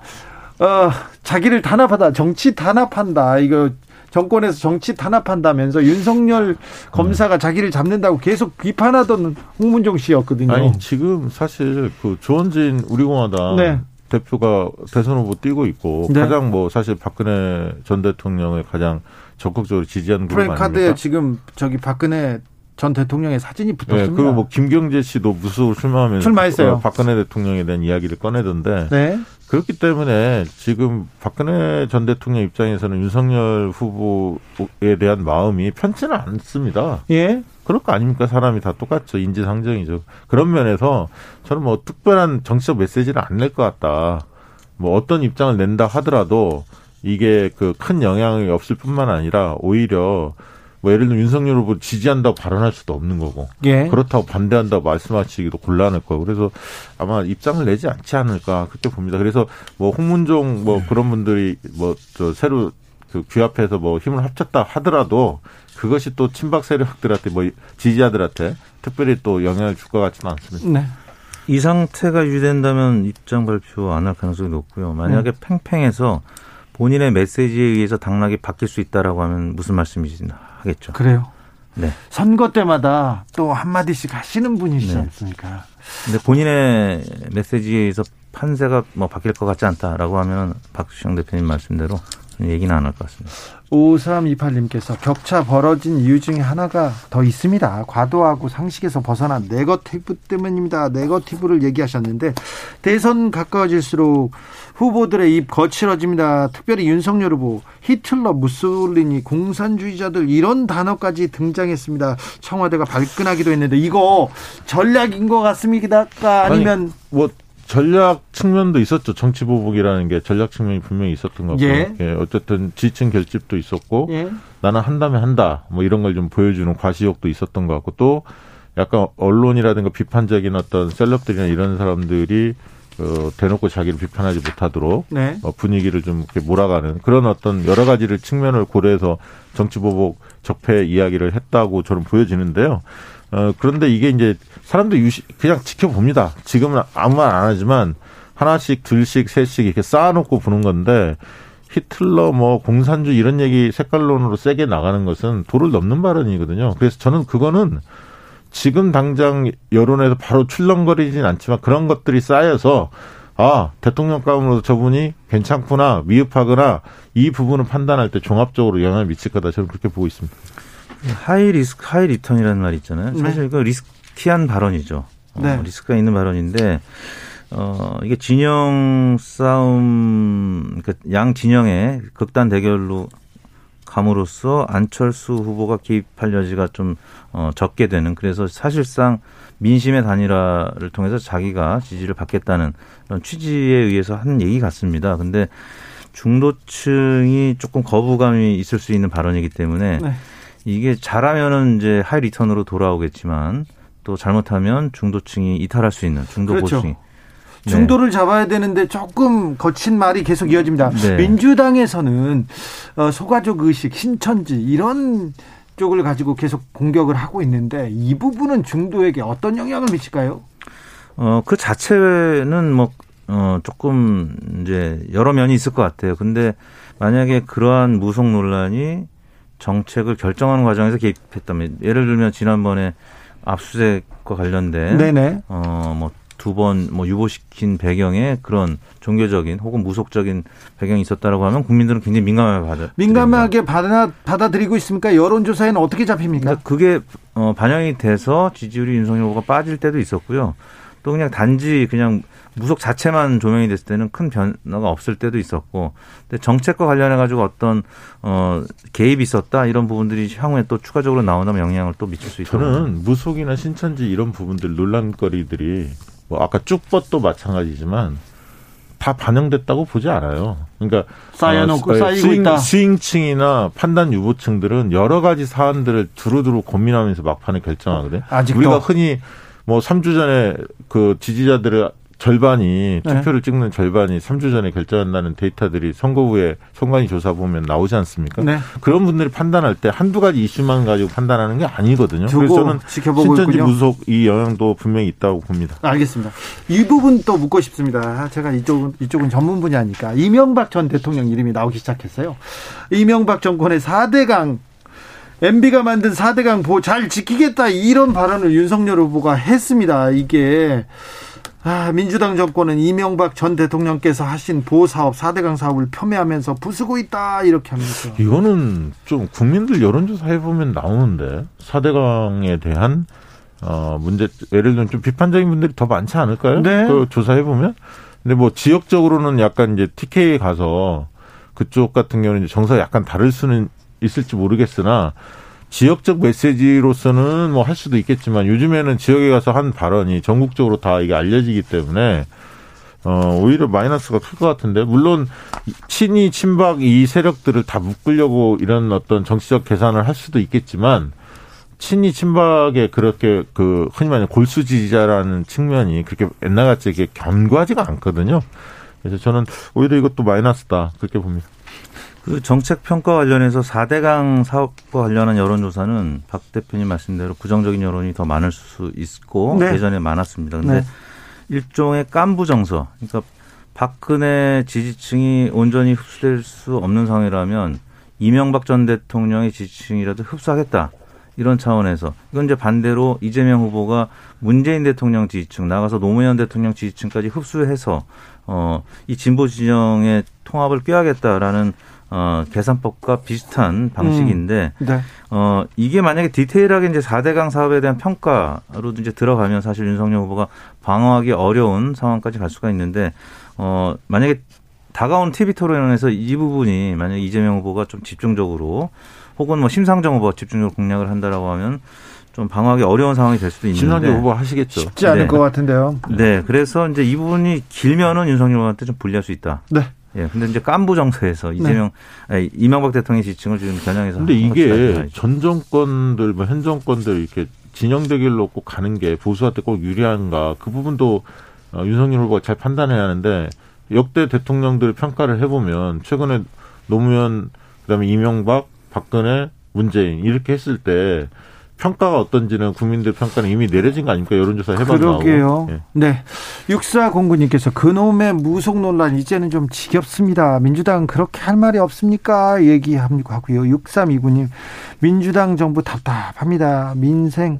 어, 자기를 단합하다, 정치 단합한다. 이거 정권에서 정치 탄압한다면서 윤석열 검사가 자기를 잡는다고 계속 비판하던 홍문종 씨였거든요. 아니 지금 사실 그 조원진 우리공화당 네. 대표가 대선 후보 뛰고 있고 네. 가장 뭐 사실 박근혜 전 대통령을 가장 적극적으로 지지하는 그룹? 프랜카드에 지금 저기 박근혜 전 대통령의 사진이 붙었습니다. 네, 그리고 뭐 김경재 씨도 무수로 출마하면서 출마했어요. 박근혜 대통령에 대한 이야기를 꺼내던데 네. 그렇기 때문에 지금 박근혜 전 대통령 입장에서는 윤석열 후보에 대한 마음이 편치는 않습니다. 예. 그럴 거 아닙니까? 사람이 다 똑같죠. 인지상정이죠. 그런 면에서 저는 뭐 특별한 정치적 메시지를 안 낼 것 같다. 뭐 어떤 입장을 낸다 하더라도 이게 그 큰 영향이 없을 뿐만 아니라 오히려 뭐 예를 들면 윤석열 후보 지지한다고 발언할 수도 없는 거고 예. 그렇다고 반대한다고 말씀하시기도 곤란할 거고 그래서 아마 입장을 내지 않지 않을까 그렇게 봅니다. 그래서 뭐 홍문종 뭐 그런 분들이 뭐 저 새로 그 귀합해서 뭐 힘을 합쳤다 하더라도 그것이 또 친박 세력들한테 뭐 지지자들한테 특별히 또 영향을 줄 것 같지는 않습니다. 네. 이 상태가 유지된다면 입장 발표 안 할 가능성이 높고요. 만약에 음. 팽팽해서 본인의 메시지에 의해서 당락이 바뀔 수 있다라고 하면 무슨 말씀이시나? 하겠죠. 그래요. 네. 선거 때마다 또 한마디씩 하시는 분이시지 네. 않습니까? 근데 본인의 메시지에서 판세가 뭐 바뀔 것 같지 않다라고 하면 박수영 대표님 말씀대로 얘기는 안 할 것 같습니다. 5328님께서 격차 벌어진 이유 중에 하나가 더 있습니다. 과도하고 상식에서 벗어난 네거티브 때문입니다. 네거티브를 얘기하셨는데 대선 가까워질수록 후보들의 입 거칠어집니다. 특별히 윤석열 후보, 히틀러, 무솔리니, 공산주의자들 이런 단어까지 등장했습니다. 청와대가 발끈하기도 했는데 이거 전략인 것 같습니까? 아니면 아니, 뭐 전략 측면도 있었죠. 정치 보복이라는 게 전략 측면이 분명히 있었던 거고. 예. 예. 어쨌든 지층 결집도 있었고 예. 나는 한다면 한다. 뭐 이런 걸 좀 보여주는 과시욕도 있었던 것 같고 또 약간 언론이라든가 비판적인 어떤 셀럽들이나 이런 사람들이 어, 대놓고 자기를 비판하지 못하도록 네. 어, 분위기를 좀 이렇게 몰아가는 그런 어떤 여러 가지를 측면을 고려해서 정치 보복 적폐 이야기를 했다고 저는 보여지는데요. 어, 그런데 이게 이제 사람들 유시, 그냥 지켜봅니다. 지금은 아무 말 안 하지만 하나씩, 둘씩, 셋씩 이렇게 쌓아놓고 보는 건데 히틀러 뭐 공산주의 이런 얘기 색깔론으로 세게 나가는 것은 도를 넘는 발언이거든요. 그래서 저는 그거는 지금 당장 여론에서 바로 출렁거리진 않지만 그런 것들이 쌓여서 아 대통령감으로 저분이 괜찮구나 미흡하거나 이 부분을 판단할 때 종합적으로 영향을 미칠 거다 저는 그렇게 보고 있습니다. high risk high return이라는 말이 있잖아요. 네. 사실 이거 risky한 발언이죠. 어, 네. 어, risk가 있는 발언인데 어 이게 진영 싸움 그러니까 양 진영의 극단 대결로 감으로써 안철수 후보가 개입할 여지가 좀 어, 적게 되는 그래서 사실상 민심의 단일화를 통해서 자기가 지지를 받겠다는 그런 취지에 의해서 한 얘기 같습니다. 근데 중도층이 조금 거부감이 있을 수 있는 발언이기 때문에 네. 이게 잘하면은 이제 high return으로 돌아오겠지만 또 잘못하면 중도층이 이탈할 수 있는 중도 그렇죠. 보층이 네. 중도를 잡아야 되는데 조금 거친 말이 계속 이어집니다. 네. 민주당에서는 어, 소가족 의식, 신천지 이런 쪽을 가지고 계속 공격을 하고 있는데 이 부분은 중도에게 어떤 영향을 미칠까요? 어, 그 자체는 뭐, 어, 조금 이제 여러 면이 있을 것 같아요. 근데 만약에 그러한 무속 논란이 정책을 결정하는 과정에서 개입했다면 예를 들면 지난번에 압수수색과 관련된 네네. 어 뭐 두 번 뭐 유보시킨 배경에 그런 종교적인 혹은 무속적인 배경이 있었다라고 하면 국민들은 굉장히 민감하게 받아 민감하게 받아 받아들이고 있습니까? 여론조사에는 어떻게 잡힙니까? 그러니까 그게 어 반영이 돼서 지지율이 윤석열 후보가 빠질 때도 있었고요. 또 그냥 단지 그냥 무속 자체만 조명이 됐을 때는 큰 변화가 없을 때도 있었고, 근데 정책과 관련해 가지고 어떤 어 개입이 있었다 이런 부분들이 향후에 또 추가적으로 나온다면 영향을 또 미칠 수 있다. 저는 무속이나 신천지 이런 부분들 논란거리들이 뭐 아까 쭉뻗도 마찬가지지만 다 반영됐다고 보지 않아요. 그러니까 쌓여놓고 어, 쌓이고 스윙, 있다. 스윙층이나 판단 유보층들은 여러 가지 사안들을 두루두루 고민하면서 막판에 결정하거든. 아직도. 우리가 흔히 뭐 3주 전에 그 지지자들의 절반이 네. 투표를 찍는 절반이 3주 전에 결정한다는 데이터들이 선거 후에 선관위 조사 보면 나오지 않습니까? 네. 그런 분들이 판단할 때 한두 가지 이슈만 가지고 판단하는 게 아니거든요. 그래서 저는 신천지 있군요. 무속 이 영향도 분명히 있다고 봅니다. 알겠습니다. 이 부분 또 묻고 싶습니다. 제가 이쪽은 이쪽은 전문 분야니까 이명박 전 대통령 이름이 나오기 시작했어요. 이명박 정권의 4대강 MB가 만든 4대강 보호 잘 지키겠다 이런 발언을 윤석열 후보가 했습니다. 이게 아, 민주당 정권은 이명박 전 대통령께서 하신 보호사업 4대강 사업을 폄훼하면서 부수고 있다 이렇게 하면서 이거는 좀 국민들 여론조사 해보면 나오는데 4대강에 대한 어 문제 예를 들면 좀 비판적인 분들이 더 많지 않을까요? 네. 그 조사해 보면 근데 뭐 지역적으로는 약간 이제 TK에 가서 그쪽 같은 경우는 정서가 약간 다를 수는 있을지 모르겠으나 지역적 메시지로서는 뭐 할 수도 있겠지만 요즘에는 지역에 가서 한 발언이 전국적으로 다 이게 알려지기 때문에 어 오히려 마이너스가 클 것 같은데 물론 친이 친박 이 세력들을 다 묶으려고 이런 어떤 정치적 계산을 할 수도 있겠지만 친이 친박에 그렇게 그 흔히 말하는 골수 지지자라는 측면이 그렇게 옛날같이 이렇게 견고하지가 않거든요. 그래서 저는 오히려 이것도 마이너스다 그렇게 봅니다. 그 정책 평가 관련해서 4대강 사업과 관련한 여론조사는 박 대표님 말씀대로 부정적인 여론이 더 많을 수 있고 네. 예전에 많았습니다. 근데 네. 일종의 깐부 정서, 그러니까 박근혜 지지층이 온전히 흡수될 수 없는 상황이라면 이명박 전 대통령의 지지층이라도 흡수하겠다. 이런 차원에서 이건 이제 반대로 이재명 후보가 문재인 대통령 지지층 나가서 노무현 대통령 지지층까지 흡수해서 어 이 진보 진영의 통합을 꾀하겠다라는 어, 계산법과 비슷한 방식인데, 음, 네. 어, 이게 만약에 디테일하게 이제 4대강 사업에 대한 평가로 이제 들어가면 사실 윤석열 후보가 방어하기 어려운 상황까지 갈 수가 있는데, 어, 만약에 다가온 TV 토론에서 이 부분이 만약에 이재명 후보가 좀 집중적으로 혹은 뭐 심상정 후보가 집중적으로 공략을 한다라고 하면 좀 방어하기 어려운 상황이 될 수도 있는데 심상정 후보 하시겠죠. 쉽지 않을 네. 것 같은데요. 네, 그래서 이제 이 부분이 길면은 윤석열 후보한테 좀 불리할 수 있다. 네. 예, 근데 이제 깐부 정서에서 네. 이재명, 네. 아니, 이명박 대통령의 지층을 지금 겨냥해서. 근데 이게 전 정권들, 뭐 현 정권들 이렇게 진영 대결로 꼭 가는 게 보수한테 꼭 유리한가 그 부분도 어, 윤석열 후보가 잘 판단해야 하는데 역대 대통령들 평가를 해보면 최근에 노무현 그다음에 이명박, 박근혜, 문재인 이렇게 했을 때 평가가 어떤지는 국민들 평가는 이미 내려진 거 아닙니까? 여론조사 해봤나고. 그러게요. 예. 네. 육사공구님께서 그놈의 무속 논란 이제는 좀 지겹습니다. 민주당은 그렇게 할 말이 없습니까? 얘기하고요. 6329님 민주당 정부 답답합니다. 민생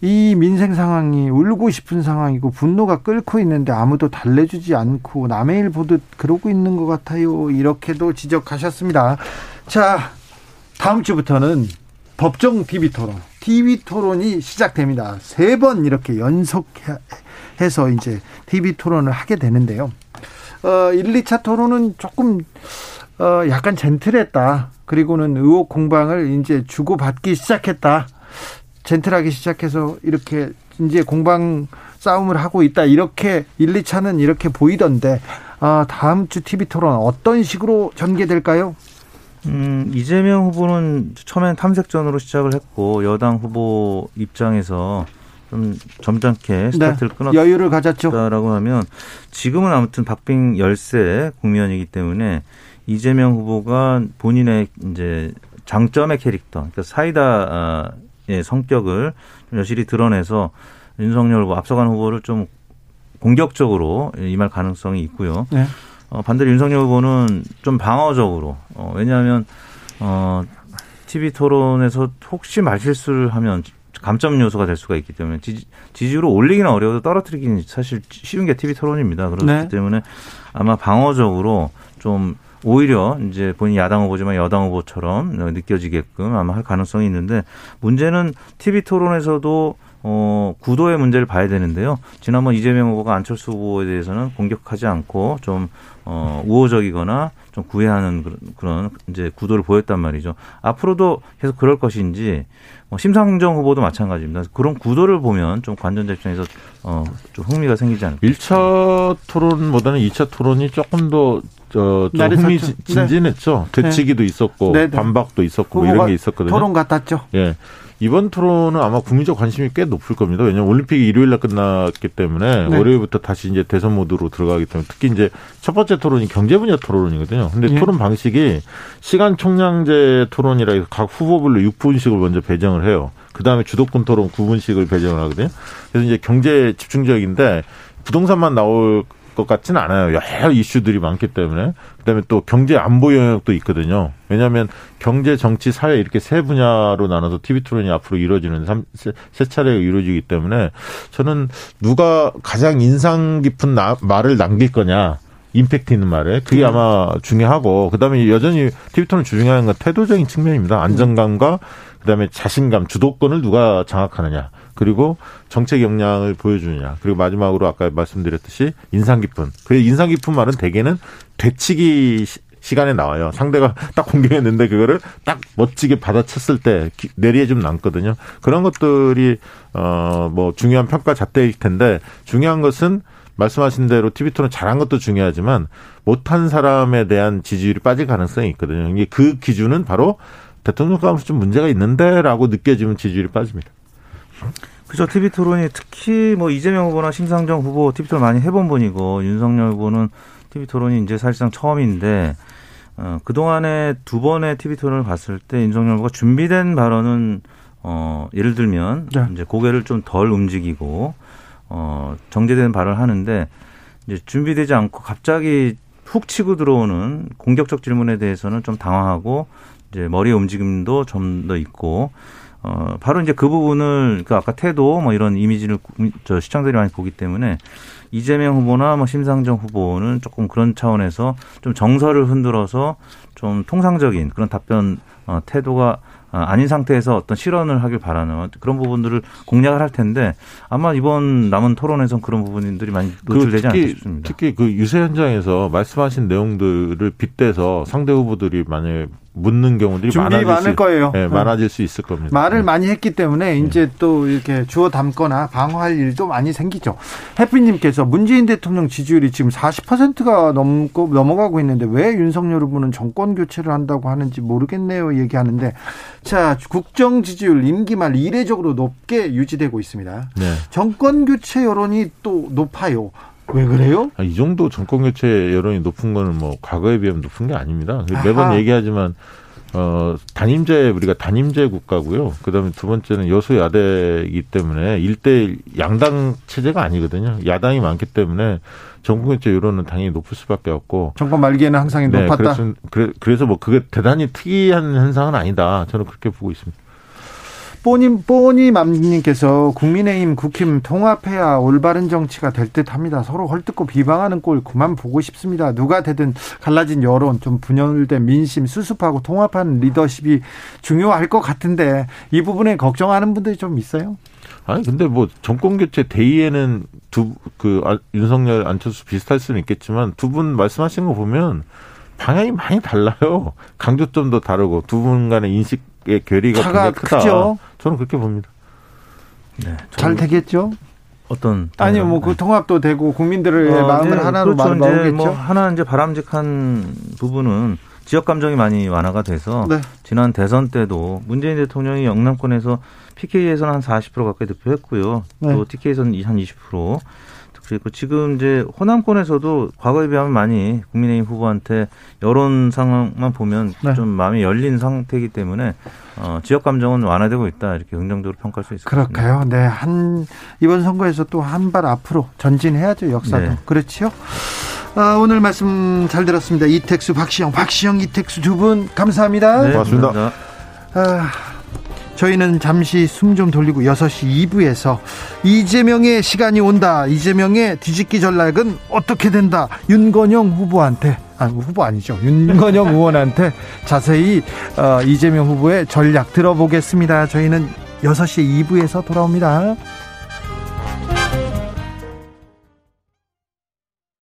이 민생 상황이 울고 싶은 상황이고 분노가 끓고 있는데 아무도 달래주지 않고 남의 일 보듯 그러고 있는 것 같아요. 이렇게도 지적하셨습니다. 자, 다음 주부터는 법정 TV 토론, TV 토론이 시작됩니다. 세 번 이렇게 연속해서 이제 TV 토론을 하게 되는데요. 어, 1, 2차 토론은 조금 어, 약간 젠틀했다. 그리고는 의혹 공방을 이제 주고받기 시작했다. 젠틀하게 시작해서 이렇게 이제 공방 싸움을 하고 있다. 이렇게 1, 2차는 이렇게 보이던데 아, 다음 주 TV 토론 어떤 식으로 전개될까요? 음, 이재명 후보는 처음엔 탐색전으로 시작을 했고 여당 후보 입장에서 좀 점잖게 네. 스타트를 네, 끊었다. 여유를 가졌죠.라고 하면 지금은 아무튼 박빙 열세 국면이기 때문에 이재명 후보가 본인의 이제 장점의 캐릭터, 그러니까 사이다의 성격을 여실히 드러내서 윤석열 후보 앞서간 후보를 좀 공격적으로 임할 가능성이 있고요. 네. 어, 반대로 윤석열 후보는 좀 방어적으로 어, 왜냐하면 어, TV 토론에서 혹시 말실수를 하면 감점 요소가 될 수가 있기 때문에 지지, 지지율을 올리기는 어려워도 떨어뜨리기는 사실 쉬운 게 TV 토론입니다. 그렇기 네. 때문에 아마 방어적으로 좀 오히려 이제 본인 야당 후보지만 여당 후보처럼 느껴지게끔 아마 할 가능성이 있는데 문제는 TV 토론에서도 어, 구도의 문제를 봐야 되는데요. 지난번 이재명 후보가 안철수 후보에 대해서는 공격하지 않고 좀 어, 우호적이거나 좀 구애하는 그런, 그런 이제 구도를 보였단 말이죠. 앞으로도 계속 그럴 것인지 뭐 심상정 후보도 마찬가지입니다. 그런 구도를 보면 좀 관전자 입장에서 어, 좀 흥미가 생기지 않을까. 1차 토론보다는 2차 토론이 조금 더 저, 좀 흥미진진했죠. 네. 되치기도 있었고 네, 네. 반박도 있었고 뭐 이런 게 있었거든요. 토론 같았죠. 예. 이번 토론은 아마 국민적 관심이 꽤 높을 겁니다. 왜냐하면 올림픽이 일요일 날 끝났기 때문에 네. 월요일부터 다시 이제 대선 모드로 들어가기 때문에 특히 이제 첫 번째 토론이 경제 분야 토론이거든요. 근데 네. 토론 방식이 시간 총량제 토론이라 해서 각 후보별로 6분씩을 먼저 배정을 해요. 그 다음에 주도권 토론 9분씩을 배정을 하거든요. 그래서 이제 경제 집중적인데 부동산만 나올 것 같지는 않아요. 여러 이슈들이 많기 때문에. 그다음에 또 경제 안보 영역도 있거든요. 왜냐하면 경제, 정치, 사회 이렇게 세 분야로 나눠서 TV 토론이 앞으로 이루어지는 세, 세 차례가 이루어지기 때문에 저는 누가 가장 인상 깊은 나, 말을 남길 거냐. 임팩트 있는 말에 그게 음. 아마 중요하고 그다음에 여전히 TV 토론 중요한 건 태도적인 측면입니다. 안정감과 그다음에 자신감, 주도권을 누가 장악하느냐. 그리고 정책 역량을 보여주느냐. 그리고 마지막으로 아까 말씀드렸듯이 인상 깊은. 그 인상 깊은 말은 대개는 되치기 시간에 나와요. 상대가 딱 공격했는데 그거를 딱 멋지게 받아쳤을 때 내리에 좀 남거든요. 그런 것들이 어 뭐 중요한 평가 잣대일 텐데 중요한 것은 말씀하신 대로 TV토론 잘한 것도 중요하지만 못한 사람에 대한 지지율이 빠질 가능성이 있거든요. 이게 그 기준은 바로 대통령 가운데 좀 문제가 있는데라고 느껴지면 지지율이 빠집니다. 그죠. TV 토론이 특히 뭐 이재명 후보나 심상정 후보 TV 토론 많이 해본 분이고 윤석열 후보는 TV 토론이 이제 사실상 처음인데 어, 그동안에 두 번의 TV 토론을 봤을 때 윤석열 후보가 준비된 발언은 어, 예를 들면 네. 이제 고개를 좀 덜 움직이고 어, 정제된 발언을 하는데 이제 준비되지 않고 갑자기 훅 치고 들어오는 공격적 질문에 대해서는 좀 당황하고 이제 머리의 움직임도 좀 더 있고 어, 바로 이제 그 부분을 그 아까 태도 뭐 이런 이미지를 저 시청자들이 많이 보기 때문에 이재명 후보나 뭐 심상정 후보는 조금 그런 차원에서 좀 정서를 흔들어서 좀 통상적인 그런 답변 어, 태도가 어, 아닌 상태에서 어떤 실언을 하길 바라는 그런 부분들을 공략을 할 텐데 아마 이번 남은 토론에선 그런 부분들이 많이 그 노출되지 않을까 싶습니다. 특히 그 유세 현장에서 말씀하신 내용들을 빗대서 상대 후보들이 만약에 묻는 경우들이 많아질 많을 수, 거예요. 네, 많아질 수 있을 겁니다. 말을 네. 많이 했기 때문에 네. 이제 또 이렇게 주워 담거나 방어할 일도 많이 생기죠. 해피님께서 문재인 대통령 지지율이 지금 40%가 넘고 넘어가고 있는데 왜 윤석열 후보는 정권 교체를 한다고 하는지 모르겠네요. 얘기하는데 자 국정 지지율 임기 말 이례적으로 높게 유지되고 있습니다. 네. 정권 교체 여론이 또 높아요. 왜 그래요? 아, 이 정도 정권 교체 여론이 높은 거는 뭐 과거에 비하면 높은 게 아닙니다. 매번 아하. 얘기하지만 어 단임제 우리가 단임제 국가고요. 그다음에 두 번째는 여소 야대이기 때문에 일대 양당 체제가 아니거든요. 야당이 많기 때문에 정권 교체 여론은 당연히 높을 수밖에 없고 정권 말기에는 항상 네, 높았다. 그래서, 그래 서 뭐 그게 대단히 특이한 현상은 아니다. 저는 그렇게 보고 있습니다. 뽀님 뽀니 맘님께서 국민의힘 국힘 통합해야 올바른 정치가 될 듯합니다. 서로 헐뜯고 비방하는 꼴 그만 보고 싶습니다. 누가 되든 갈라진 여론 좀 분열된 민심 수습하고 통합하는 리더십이 중요할 것 같은데 이 부분에 걱정하는 분들이 좀 있어요. 아니 근데 뭐 정권 교체 대의에는 두그 아, 윤석열 안철수 비슷할 수는 있겠지만 두 분 말씀하신 거 보면 방향이 많이 달라요. 강조점도 다르고 두 분 간의 인식 의 괴리가 굉장히 크다. 크죠? 저는 그렇게 봅니다. 네, 잘 되겠죠? 어떤 아니요, 뭐그 네. 통합도 되고 국민들의 어, 마음을 네, 하나로 그렇죠. 마오겠죠. 뭐 하나 이제 바람직한 부분은 지역 감정이 많이 완화가 돼서 네. 지난 대선 때도 문재인 대통령이 영남권에서 PK에서는 한 40% 가까이 득표했고요. 네. 또 TK에서는 한 20%. 그리고 지금 이제 호남권에서도 과거에 비하면 많이 국민의힘 후보한테 여론 상황만 보면 네. 좀 마음이 열린 상태이기 때문에 어, 지역 감정은 완화되고 있다 이렇게 긍정적으로 평가할 수 있을 것 같습니다. 그럴까요? 네, 한 이번 선거에서 또 한 발 앞으로 전진해야죠 역사도 네. 그렇죠. 아, 오늘 말씀 잘 들었습니다. 이택수, 박시영, 박시영, 이택수 두 분 감사합니다. 네, 고맙습니다. 감사합니다. 아, 저희는 잠시 숨 좀 돌리고 6시 2부에서 이재명의 시간이 온다. 이재명의 뒤집기 전략은 어떻게 된다. 윤건영 후보한테 아, 후보 아니죠. 윤건영 의원한테 자세히 어, 이재명 후보의 전략 들어보겠습니다. 저희는 6시 2부에서 돌아옵니다.